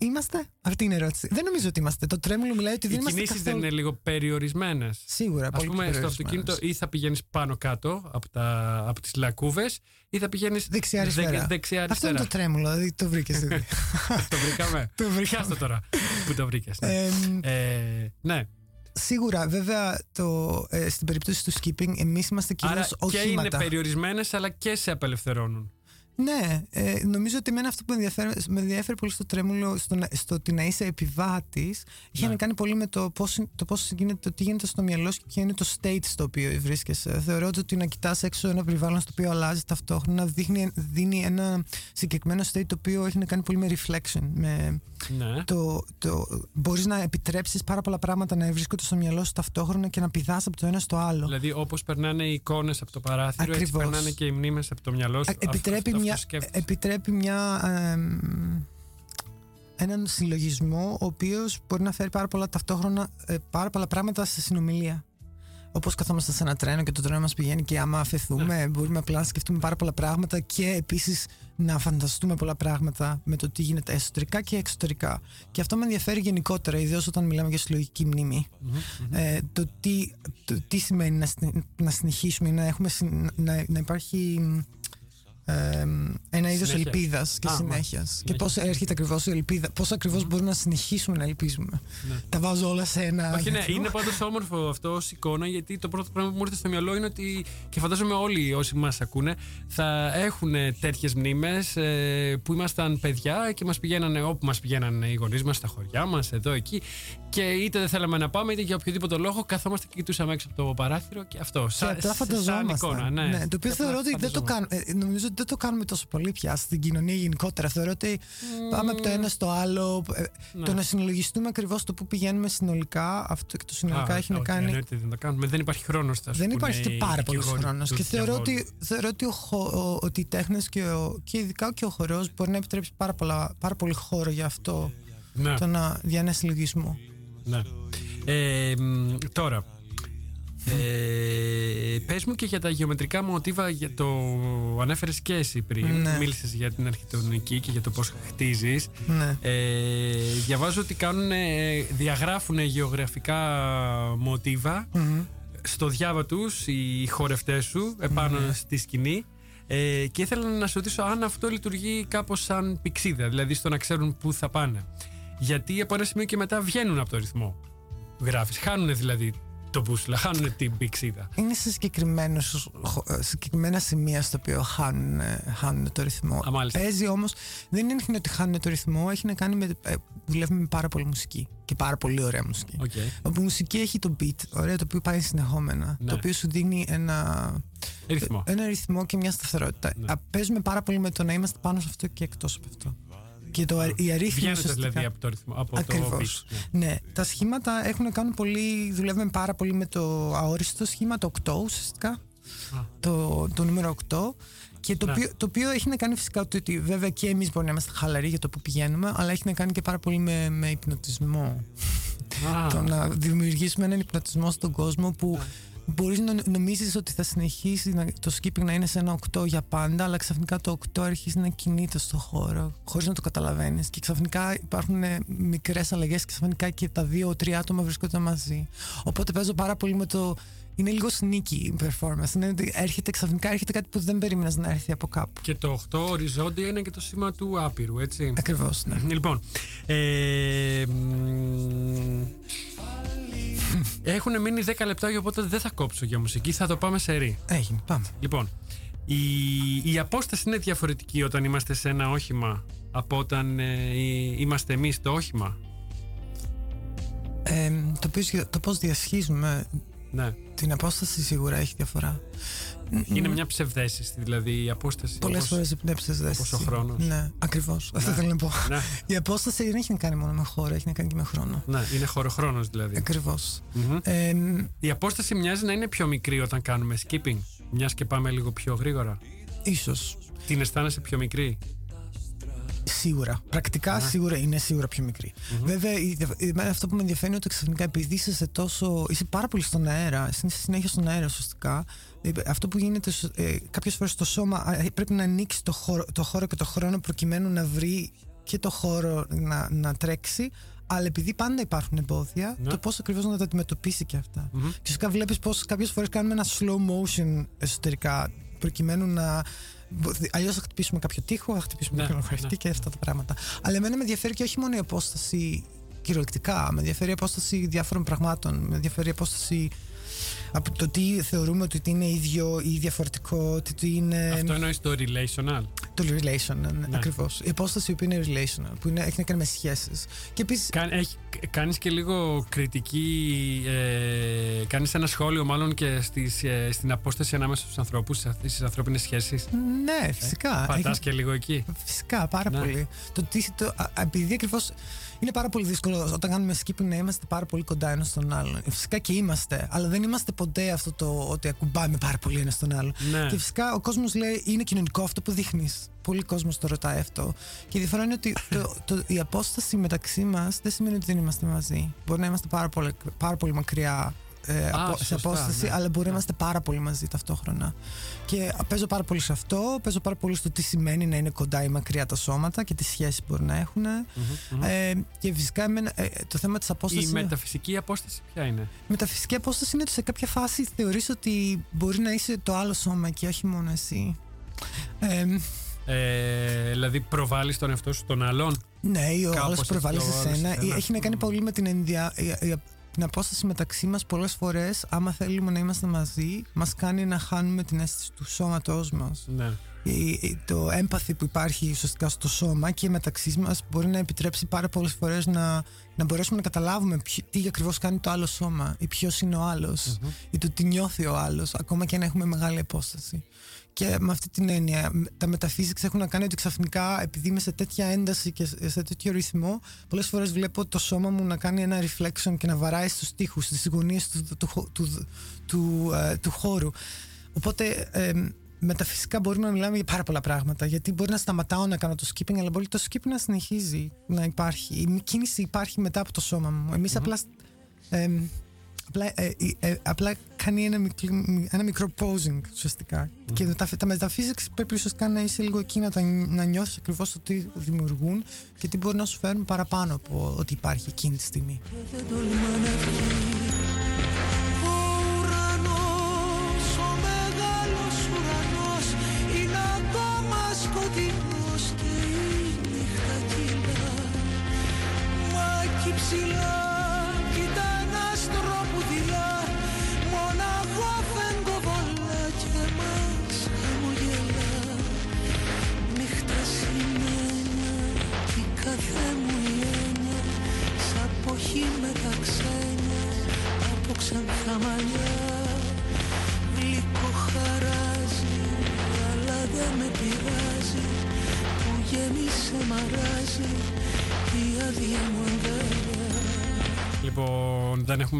Είμαστε; Αυτή είναι η ερώτηση. Δεν νομίζω ότι είμαστε. Το τρέμουλο μιλάει ότι Οι δεν είμαστε. κινήσεις καθόλου... δεν είναι λίγο περιορισμένες. Σίγουρα. Α πολύ πούμε, στο περιορισμένες. αυτοκίνητο ή θα πηγαίνεις πάνω κάτω από, τα, από τις λακκούβες ή θα πηγαίνεις Δεξιά-αριστερά. δεξιά Αυτό είναι το τρέμουλο, δηλαδή το βρήκες. Δηλαδή. το βρήκαμε. Το βρήκαμε. Πιάστο τώρα που το βρήκες. Ναι. Εμ, Ε, ναι. σίγουρα, βέβαια, το, ε, στην περίπτωση του skipping, εμείς είμαστε κυρίω Άρα και είναι οχήματα. περιορισμένες, αλλά και σε απελευθερώνουν. Ναι, ε, νομίζω ότι εμένα αυτό που με ενδιαφέρει, με ενδιαφέρει πολύ στο τρέμουλο, στο, να- στο ότι να είσαι επιβάτης, είχε Ναι. να κάνει πολύ με το πώς το πώς γίνεται, το τι γίνεται στο μυαλό σου και ποιο είναι το state στο οποίο βρίσκεσαι. Θεωρώ ότι να κοιτάς έξω ένα περιβάλλον στο οποίο αλλάζει ταυτόχρονα δείχνει, δίνει ένα συγκεκριμένο state το οποίο έχει να κάνει πολύ με reflection. Με Ναι. το, το, μπορείς να επιτρέψεις πάρα πολλά πράγματα να βρίσκονται στο μυαλό σου ταυτόχρονα και να πηδάς από το ένα στο άλλο. Δηλαδή, όπως περνάνε οι εικόνες από το παράθυρο, έτσι Ακριβώς. περνάνε και οι μνήμες από το μυαλό σου. Α, επιτρέπει, Αυτό- μια, αυτό σκέφτεσαι; επιτρέπει μια, εμ, έναν συλλογισμό ο οποίος μπορεί να φέρει πάρα πολλά ταυτόχρονα ε, πάρα πολλά πράγματα σε συνομιλία. Όπως καθόμαστε σε ένα τρένο και το τρένο μας πηγαίνει και άμα αφαιθούμε μπορούμε απλά να σκεφτούμε πάρα πολλά πράγματα και επίσης να φανταστούμε πολλά πράγματα με το τι γίνεται εσωτερικά και εξωτερικά. Και αυτό με ενδιαφέρει γενικότερα, ιδίως όταν μιλάμε για συλλογική μνήμη. Ε, το, τι, το τι σημαίνει να, συνε- να συνεχίσουμε, να, έχουμε, συν- να, να υπάρχει ε, ένα είδος Συνέχεια. ελπίδας και Α, συνέχεια. Και συνέχεια. πώς έρχεται ακριβώς η ελπίδα, πώς ακριβώς μπορούμε να συνεχίσουμε να ελπίζουμε. Τα βάζω όλα σε ένα. Ναι. Όχι, ναι, γιατρό. είναι πάντως όμορφο αυτό ως εικόνα, γιατί το πρώτο πράγμα που μου ήρθε στο μυαλό είναι ότι και φαντάζομαι όλοι όσοι μας ακούνε θα έχουν τέτοιες μνήμες που ήμασταν παιδιά και μας πηγαίνανε όπου μας πηγαίνανε οι γονείς μας, στα χωριά μας, εδώ, εκεί. Και είτε δεν θέλαμε να πάμε, είτε για οποιοδήποτε λόγο καθόμαστε και κοιτούσαμε έξω από το παράθυρο και αυτό. Και Σαν, απλά σαν φανταζόμασταν. εικόνα, ναι. το οποίο Και θεωρώ απλά ότι δεν το φανταζόμασταν. κάνουμε. ε, Νομίζω ότι δεν το κάνουμε τόσο πολύ πια στην κοινωνία γενικότερα. Θεωρώ ότι πάμε από το ένα στο άλλο. ε, Ναι. Το να συλλογιστούμε ακριβώς το που πηγαίνουμε συνολικά. Αυτό και το συνολικά Α, έχει να όχι, κάνει. εννοείται δεν το κάνουμε. Δεν υπάρχει χρόνος. Δεν υπάρχει και πάρα πολύς χρόνος. Και θεωρώ ότι, θεωρώ ότι, ο, χω- ο- ότι οι τέχνες και, ο- και ειδικά και ο χορός μπορεί να επιτρέψει πάρα, πολλά, πάρα πολύ χώρο για αυτό. Ναι. Το να, για ένα συλλογισμό. Ναι. Ε, μ, τώρα, ε, πες μου και για τα γεωμετρικά μοτίβα για το ανέφερες και εσύ πριν Ναι. μίλησες για την αρχιτεκτονική και για το πώς χτίζεις Ναι. ε, διαβάζω ότι κάνουν, διαγράφουν γεωγραφικά μοτίβα Μμμ. στο διάβα τους οι χορευτές σου επάνω Ναι. στη σκηνή ε, και ήθελα να σου ρωτήσω αν αυτό λειτουργεί κάπως σαν πηξίδα, δηλαδή στο να ξέρουν πού θα πάνε. Γιατί από ένα σημείο και μετά βγαίνουν από το ρυθμό. Γράφεις, χάνουν δηλαδή το μπούσουλα, χάνουν την πυξίδα. Είναι σε συγκεκριμένους, χω- ε, συγκεκριμένα σημεία στο οποίο χάνουν, ε, χάνουν το ρυθμό. Α, μάλιστα. Παίζει όμως, δεν είναι ότι χάνουν το ρυθμό, έχει να κάνει με. ε, δουλεύουμε με πάρα πολύ μουσική. Και πάρα πολύ ωραία μουσική. Οκ. Όπου η μουσική έχει το beat, ωραία, το οποίο πάει συνεχόμενα. Ναι. Το οποίο σου δίνει ένα, Ρυθμό. ένα ρυθμό και μια σταθερότητα. Ναι. Α, Παίζουμε πάρα πολύ με το να είμαστε πάνω σε αυτό και εκτός από αυτό. Και το, η αρρύθμιση. Βγαίνετε ουσιαστικά- δηλαδή από το ρυθμό, από το Ακριβώς. beat. Ναι. Ναι, τα σχήματα έχουν να κάνουν πολύ. Δουλεύουμε πάρα πολύ με το αόριστο σχήμα, το 8 ουσιαστικά. Α. Το, το νούμερο 8. Και το, Ναι. οποίο, το οποίο έχει να κάνει φυσικά ότι, ότι βέβαια και εμείς μπορούμε να είμαστε χαλαροί για το που πηγαίνουμε, αλλά έχει να κάνει και πάρα πολύ με, με υπνοτισμό. Α, Το να δημιουργήσουμε έναν υπνοτισμό στον κόσμο που Ναι. Μπορείς να νομίζεις ότι θα συνεχίσει να- το skipping να είναι σε ένα 8 για πάντα, αλλά ξαφνικά το 8 αρχίζει να κινείται στο χώρο, χωρίς να το καταλαβαίνεις. Και ξαφνικά υπάρχουν ε, μικρές αλλαγές και ξαφνικά και τα δύο-τρία άτομα βρίσκονται μαζί. Οπότε παίζω πάρα πολύ με το... Είναι λίγο sneaky η performance. Είναι ότι έρχεται ξαφνικά έρχεται κάτι που δεν περίμενες να έρθει από κάπου. Και το 8 οριζόντια είναι και το σήμα του άπειρου, έτσι; Ακριβώς, ναι. Λοιπόν, ε, μ, έχουν μείνει 10 λεπτά, οπότε δεν θα κόψω για μουσική, θα το πάμε σε ρί. Έγινε, πάμε. Λοιπόν, η, η απόσταση είναι διαφορετική όταν είμαστε σε ένα όχημα από όταν ε, ε, είμαστε εμείς στο όχημα; Ε, το, πώς, το πώς διασχίζουμε Ναι. την απόσταση σίγουρα έχει διαφορά. Είναι μια ψευδέστηση, δηλαδή η απόσταση. Πολλές όπως- φορές πνέψει δέση. όπως ο χρόνος. Ναι, ακριβώς. Αυτό θέλω να πω. Ναι, Η απόσταση δεν έχει να κάνει μόνο με χώρο, έχει να κάνει και με χρόνο. ναι, είναι χωροχρόνος δηλαδή. Ακριβώς. Μμμ. Ε, Η απόσταση μοιάζει να είναι πιο μικρή όταν κάνουμε skipping. Μιας και πάμε λίγο πιο γρήγορα. ίσως. Την αισθάνεσαι πιο μικρή; Σίγουρα. Πρακτικά σίγουρα είναι σίγουρα πιο μικρή. Βέβαια, η- εμένα αυτό που με ενδιαφέρει είναι ότι ξαφνικά επειδή είσαι σε τόσο. είσαι πάρα πολύ στον αέρα, είσαι συνέχεια στον αέρα ουσιαστικά. ε, Αυτό που γίνεται ε, κάποιες φορές στο σώμα ε, πρέπει να ανοίξει το χώρο, το χώρο και το χρόνο προκειμένου να βρει και το χώρο να, να τρέξει. Αλλά επειδή πάντα υπάρχουν εμπόδια, Ναι. το πώς ακριβώς να τα αντιμετωπίσει και αυτά. Και φυσικά βλέπεις πώς κάποιες φορές κάνουμε ένα slow motion εσωτερικά προκειμένου να. Αλλιώς θα χτυπήσουμε κάποιο τείχο, θα χτυπήσουμε Ναι, κάποιον χαρτί ναι. και αυτά τα πράγματα. Αλλά εμένα με ενδιαφέρει και όχι μόνο η απόσταση κυριολεκτικά, με ενδιαφέρει η απόσταση διάφορων πραγμάτων, με ενδιαφέρει η απόσταση από το τι θεωρούμε ότι είναι ίδιο ή διαφορετικό, τι τι είναι Αυτό εννοείς το relational; το relation, ναι, Ναι. ακριβώς. Η απόσταση που είναι relational, που είναι, έχει να κάνει με σχέσεις. Και επίσης, Κα, έχει, κάνεις και λίγο κριτική, ε, κάνεις ένα σχόλιο μάλλον και στις, ε, στην απόσταση ανάμεσα στους ανθρώπους, στις ανθρώπινες σχέσεις; ναι, φυσικά. Πατάς έχει- και λίγο εκεί; Φυσικά, πάρα Ναι. πολύ. Το, τι, το, α, α, επειδή ακριβώς είναι πάρα πολύ δύσκολο όταν κάνουμε skipping να είμαστε πάρα πολύ κοντά ένας στον άλλον. Ε, Φυσικά και είμαστε, αλλά δεν είμαστε ποτέ αυτό το ότι ακουμπάμε πάρα πολύ ένας στον άλλον. Ναι. Και φυσικά ο κόσμος λέει είναι κοινωνικό αυτό που δείχνεις. Πολλοί κόσμος το ρωτάει αυτό. Και η διαφορά είναι ότι το, το, η απόσταση μεταξύ μας δεν σημαίνει ότι δεν είμαστε μαζί. Μπορεί να είμαστε πάρα πολύ, πάρα πολύ μακριά ε, Α, από- σε σωστά, απόσταση, ναι. αλλά μπορεί να Ναι. είμαστε πάρα πολύ μαζί ταυτόχρονα. Και παίζω πάρα πολύ σε αυτό, παίζω πάρα πολύ στο τι σημαίνει να είναι κοντά ή μακριά τα σώματα και τι σχέσεις μπορεί να έχουν. Ε, και φυσικά εμένα, ε, το θέμα της απόστασης. Η μεταφυσική απόσταση ποια είναι; Μεταφυσική απόσταση είναι ότι σε κάποια φάση θεωρείς ότι μπορεί να είσαι το άλλο σώμα και όχι μόνο εσύ. Ε, Ε, δηλαδή, προβάλλεις τον εαυτό σου των άλλων. ναι, ή ο Κάπως άλλος έτσι, προβάλλει ο σε άλλος σένα. σε σένα. Έχει να κάνει πολύ με την, ενδια... η- η- την απόσταση μεταξύ μας. Πολλές φορές, άμα θέλουμε να είμαστε μαζί, μας κάνει να χάνουμε την αίσθηση του σώματός μας. Ναι. η- η- το έμπαθη που υπάρχει ουσιαστικά στο σώμα και μεταξύ μας μπορεί να επιτρέψει πάρα πολλές φορές να, να μπορέσουμε να καταλάβουμε ποιο- τι ακριβώς κάνει το άλλο σώμα ή ποιος είναι ο αλλο ή το τι νιώθει ο άλλος, ακόμα και αν έχουμε μεγάλη απόσταση. Και με αυτή την έννοια, μ, τα μεταφύσιξ έχουν να κάνει ότι ξαφνικά, επειδή είμαι σε τέτοια ένταση και σε σε τέτοιο ρυθμό, πολλές φορές βλέπω το σώμα μου να κάνει ένα reflection και να βαράει στους τοίχου, στις γωνίες του, του, του, του, του, ε, του χώρου. Οπότε ε, μεταφυσικά μπορούμε να μιλάμε για πάρα πολλά πράγματα. Γιατί μπορεί να σταματάω να κάνω το skipping, αλλά μπορεί το skipping να συνεχίζει να υπάρχει. Η κίνηση υπάρχει μετά από το σώμα μου. Εμείς απλά. ε, απλά, ε, ε, ε, απλά κάνει ένα, μικρό- ένα μικρό posing ουσιαστικά. Και τα, τα metaphysics πρέπει ουσιαστικά να είσαι λίγο εκεί να, τα, να νιώθεις ακριβώς το τι δημιουργούν και τι μπορεί να σου φέρουν παραπάνω από ότι υπάρχει εκείνη τη στιγμή. δεν τολμά να βγει Ο ουρανός, ο μεγάλος ουρανός είναι ακόμα σκοτεινός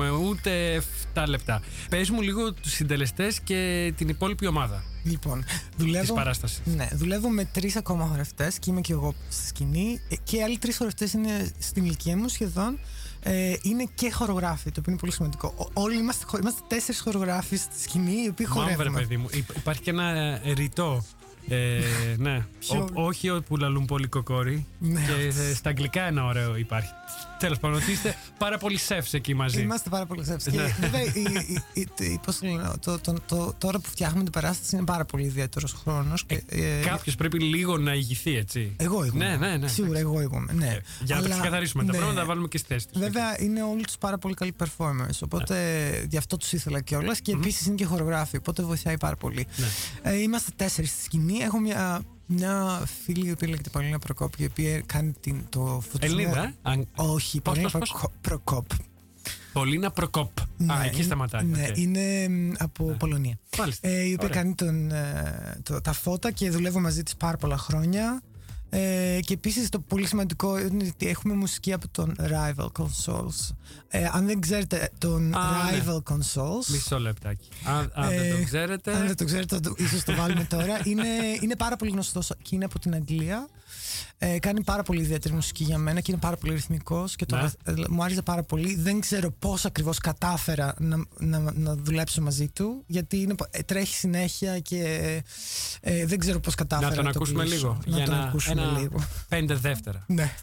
έχουμε ούτε 7 λεπτά. Πες μου λίγο τους συντελεστές και την υπόλοιπη ομάδα Λοιπόν, της δουλεύω. παράστασης. Ναι, δουλεύω με τρεις ακόμα χορευτές και είμαι και εγώ στη σκηνή. Ε, Και οι άλλοι τρεις χορευτές είναι στην ηλικία μου σχεδόν. Ε, είναι και χορογράφοι, το οποίο είναι πολύ σημαντικό. Ο- Όλοι είμαστε, χο- είμαστε τέσσερις χορογράφοι στη σκηνή, οι οποίοι Μάμβρε, χορεύουμε. παιδί μου. Υπ- Υπάρχει και ένα ε, ρητό. Ε, ναι. Ποιο; Ο- όχι ο που λαλούν πολύ κοκόρι. Ναι. Και ε, στα αγγλικά ένα ωραίο υπάρχει. Τέλος πάντων, ότι είστε πάρα πολύ σεφ εκεί μαζί. Είμαστε πάρα πολύ σεύς. Ναι. Και βέβαια, η- η- η- η- πώς το λένε, το- το- το- τώρα που φτιάχνουμε την παράσταση είναι πάρα πολύ ιδιαίτερος χρόνος. Κάποιος πρέπει λίγο να ηγηθεί, έτσι. Εγώ ηγούμαι. Ναι, ναι, ναι. Σίγουρα εγώ ηγούμαι. Ναι. Ε, Για να τα Αλλά- ξεκαθαρίσουμε τα ναι. πράγματα, να τα βάλουμε και στη θέση τους. Βέβαια είναι όλοι τους πάρα πολύ καλοί performers. Οπότε Ναι. γι' αυτό τους ήθελα κιόλας. Και επίσης είναι και χορογράφοι. Οπότε βοηθάει πάρα πολύ. Ναι. Ε, είμαστε τέσσερις στη σκηνή. Έχω μια, μια φίλη η οποία λέγεται Παλίνα Προκόπ, η οποία κάνει την, το φωτισμό. Ελληνίδα, ε; Αν- Όχι, Πώς, Παλίνα πώς, πώς; Προκο- Προκόπ. Πολίνα Προκόπ. Α, εκεί είναι- σταματάει. Ναι, οκ. είναι μ, από Πολωνία. Μάλιστα. Ε, η οποία Ωραία. κάνει τον, ε, το- τα φώτα και δουλεύω μαζί της πάρα πολλά χρόνια. Ε, και επίσης το πολύ σημαντικό είναι ότι έχουμε μουσική από τον Rival Consoles. Ε, αν δεν ξέρετε τον Α, ναι. Rival Consoles... Μισό λεπτάκι. Αν, αν ε, δεν το ξέρετε. Αν δεν το ξέρετε, θα το, ίσως το βάλουμε τώρα. Είναι, είναι πάρα πολύ γνωστός και είναι από την Αγγλία. Ε, κάνει πάρα πολύ ιδιαίτερη μουσική για μένα και είναι πάρα πολύ ρυθμικός και το, Ναι. ε, μου άρεσε πάρα πολύ. Δεν ξέρω πώς ακριβώς κατάφερα να, να, να δουλέψω μαζί του γιατί είναι, ε, τρέχει συνέχεια και ε, δεν ξέρω πώς κατάφερα Να τον το ακούσουμε κλείσω. λίγο. Να για τον ένα, ακούσουμε ένα λίγο. πέντε δεύτερα. Ναι.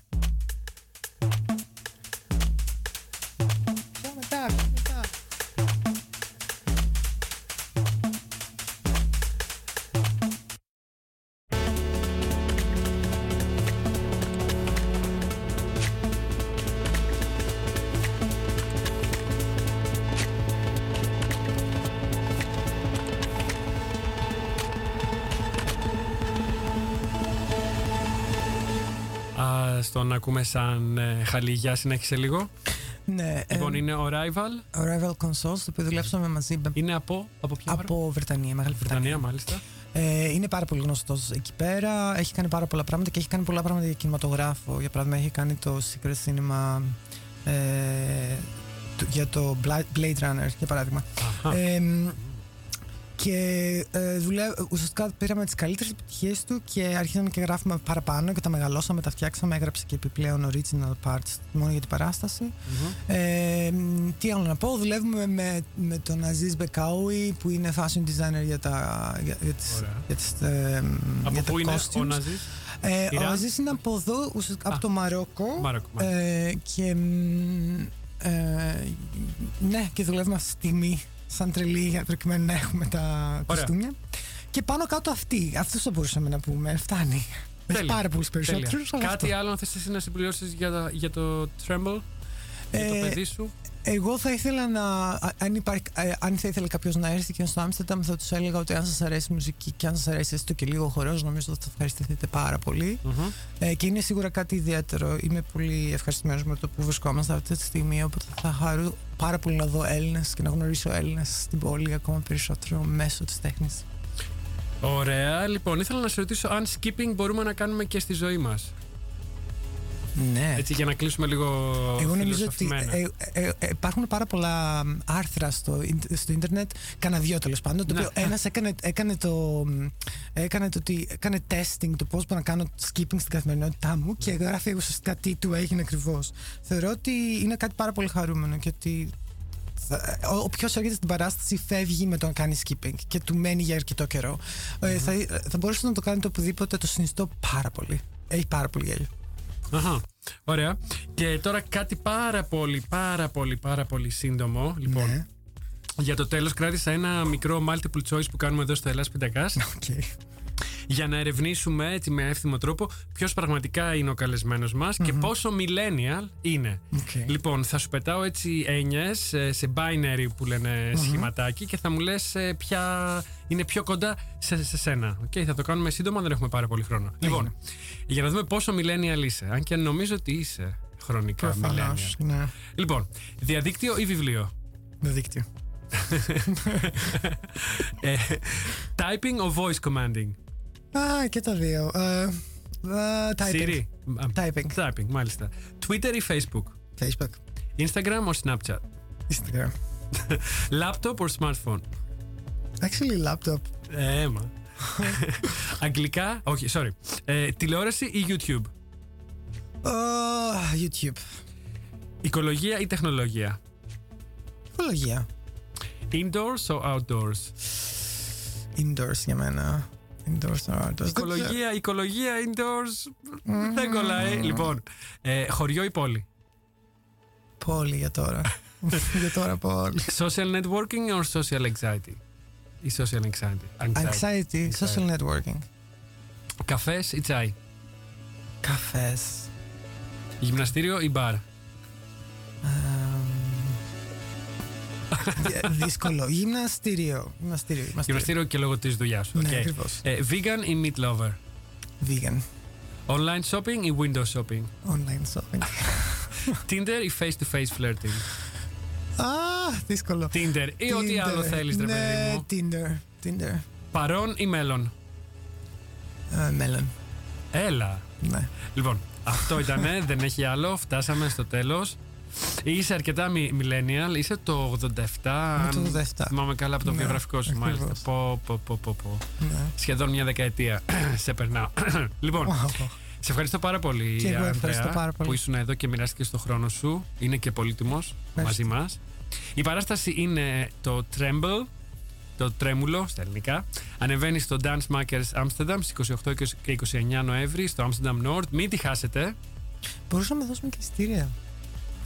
Ακούμε σαν ε, χαλιγιά, συνέχισε λίγο. Ναι, ε, Λοιπόν, είναι ο Rival. ο Rival Consoles, το οποίο δουλέψαμε μαζί με- Είναι από, από ποια χώρα; από Βρετανία, Μεγάλη Βρετανία. Βρετανία, μάλιστα. Ε, είναι πάρα πολύ γνωστός εκεί πέρα. Έχει κάνει πάρα πολλά πράγματα και έχει κάνει πολλά πράγματα για κινηματογράφο. Για παράδειγμα, έχει κάνει το Secret Cinema ε, το- για το Bla- Blade Runner, για παράδειγμα. Αχα. Ε, και ε, δουλεύω, ουσιαστικά πήραμε τις καλύτερες επιτυχίες του και αρχίσαμε και γράφουμε παραπάνω και τα μεγαλώσαμε, τα φτιάξαμε. Έγραψε και επιπλέον original parts μόνο για την παράσταση. Μμμ. Ε, μ, τι άλλο να πω, δουλεύουμε με, με τον Aziz Μπεκάουι που είναι fashion designer για, τα, για, για τις, Ωραία. για τις, ε, μ, Από για τα πού είναι ο costumes. Ναζής; Ε, ο Ιράν; Aziz είναι από εδώ, ουσιαστικά από Α. το Μαρόκο. Μαρόκο, μάλιστα. Ε, και, μ, ε, ναι, και δουλεύουμε αυτή τη στιγμή σαν τρελή για προκειμένου να έχουμε τα κοστούμια. Και πάνω κάτω αυτή. Αυτό θα μπορούσαμε να πούμε. Φτάνει. Έχει Τέλεια. πάρα πολλούς Τέλεια. περισσότερους. Κάτι άλλο να θες εσύ να συμπληρώσεις για, το- για το Tremble, για το Ε, παιδί σου. Εγώ θα ήθελα να. α- Αν, υπάρχει, ε, αν θα ήθελε κάποιος να έρθει και στο Άμστερνταμ, θα τους έλεγα ότι αν σας αρέσει η μουσική και αν σας αρέσει έστω και λίγο χορός, νομίζω ότι θα ευχαριστηθείτε πάρα πολύ. Μμμ. Ε, και είναι σίγουρα κάτι ιδιαίτερο. Είμαι πολύ ευχαριστημένος με το που βρισκόμαστε αυτή τη στιγμή. Οπότε θα χαρώ πάρα πολύ να δω Έλληνες και να γνωρίσω Έλληνες στην πόλη ακόμα περισσότερο μέσω της τέχνης. Ωραία. Λοιπόν, ήθελα να σε ρωτήσω αν skipping μπορούμε να κάνουμε και στη ζωή μας. Ναι. Έτσι, για να κλείσουμε λίγο Εγώ νομίζω ότι φιλοσοφημένα. ε, ε, ε, υπάρχουν πάρα πολλά μ, άρθρα στο, ίν- στο ίντερνετ, κάνα δύο τέλος πάντων. Το Ναι. οποίο ένας έκανε, έκανε, το, μ, έκανε το ότι έκανε testing το πώς μπορώ να κάνω skipping στην καθημερινότητά μου και γράφει ουσιαστικά τι του έγινε ακριβώς. Θεωρώ ότι είναι κάτι πάρα πολύ χαρούμενο και ότι θα- ο- Όποιο έρχεται στην παράσταση φεύγει με το να κάνει skipping και του μένει για αρκετό καιρό. Ε, θα, θα μπορούσατε να το κάνετε οπουδήποτε, το συνιστώ πάρα πολύ. Έχει πάρα πολύ γέλιο. Αχα. Ωραία. Και τώρα κάτι πάρα πολύ, πάρα πολύ, πάρα πολύ σύντομο. Λοιπόν, Ναι. για το τέλος κράτησα ένα μικρό multiple choice που κάνουμε εδώ στο Ελλάς Πίντακάας Οκ. για να ερευνήσουμε έτσι με εύθυμο τρόπο ποιος πραγματικά είναι ο καλεσμένος μας και πόσο millennial είναι. Οκ. Λοιπόν, θα σου πετάω έτσι έννοιες ε, σε binary που λένε σχηματάκι και θα μου λες ε, ποια είναι πιο κοντά σε, σε σένα. Οκ, θα το κάνουμε σύντομα, δεν έχουμε πάρα πολύ χρόνο. Λοιπόν, για να δούμε πόσο millennial είσαι, αν και νομίζω ότι είσαι χρονικά Προφανώ. millennial. Ναι. Λοιπόν, διαδίκτυο ή βιβλίο. Διαδίκτυο. Ε, typing or voice commanding. Α, και τα δύο. Ε, ε, typing. Siri. Α, Typing. Typing, μάλιστα. Twitter ή Facebook. Facebook. Instagram or Snapchat. Instagram. Laptop or smartphone. Actually, laptop. Ε, μα. Αγγλικά, όχι, sorry. Ε, τηλεόραση ή YouTube; Oh, YouTube. Οικολογία ή τεχνολογία; Οικολογία. Indoors or outdoors; Indoors για μένα. Indoors or outdoors. Δεν ξέρω. Οικολογία, οικολογία, indoors. Δεν κολλάει. Λοιπόν, ε, χωριό ή πόλη; Πόλη για τώρα. για τώρα πόλη. Social networking or social anxiety; Ή social anxiety. Anxiety. Social networking. Καφές ή τσάι. Καφές. Γυμναστήριο ή μπαρ. Δυ- Δύσκολο. Γυμναστήριο. Γυμναστήριο. Γυμναστήριο. Γυμναστήριο και λόγω τη δουλειά σου. Ναι, Οκ. ακριβώς. Ε, vegan ή meat lover. Vegan. Online shopping ή window shopping. Online shopping. Tinder ή face to face flirting. Α, δύσκολο. Tinder ή ό,τι Tinder. άλλο θέλεις ρε ναι, παιδί μου. Tinder. Tinder. Παρόν ή μέλλον; Ε, μέλλον. Έλα. Ναι. Λοιπόν, αυτό ήτανε, δεν έχει άλλο. Φτάσαμε στο τέλος. Είσαι αρκετά μι- millennial, είσαι το 87. Είμαι το αν 87. Θυμάμαι καλά από το Ναι, βιογραφικό σου, ακριβώς. μάλιστα. Πω, πω, πω, πω, πω. ναι. Σχεδόν μια δεκαετία. Σε περνάω. λοιπόν, Wow. Σε ευχαριστώ πάρα πολύ, Και εγώ Ανδρέα, ευχαριστώ πάρα πολύ. που ήσουν εδώ και μοιράστηκες το χρόνο σου. Είναι και πολύτιμος μαζί μας. Η παράσταση είναι το Tremble, το τρέμουλο στα ελληνικά. Ανεβαίνει στο Dance Makers Amsterdam στις 28 και 29 Νοέμβρη στο Amsterdam Nord. Μην τη χάσετε. Μπορούσαμε να δώσουμε και εισιτήρια.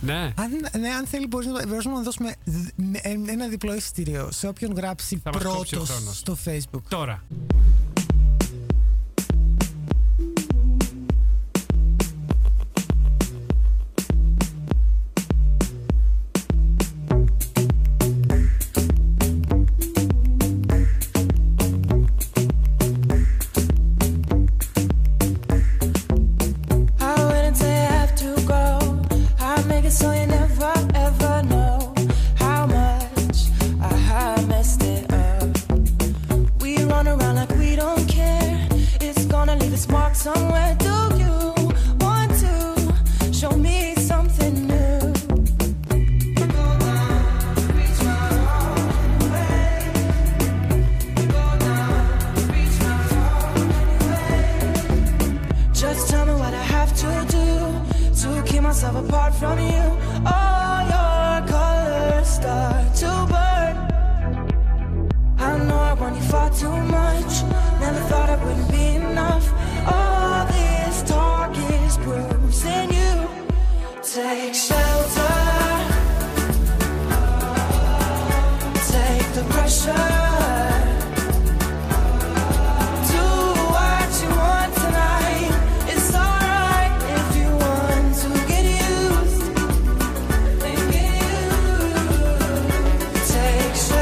Ναι. Αν, ναι, αν θέλει, μπορείς να, μπορούσαμε να δώσουμε δ- με- ένα διπλό εισιτήριο σε όποιον γράψει Θα μας κόψει ο πρώτος χρόνος. στο Facebook. Τώρα.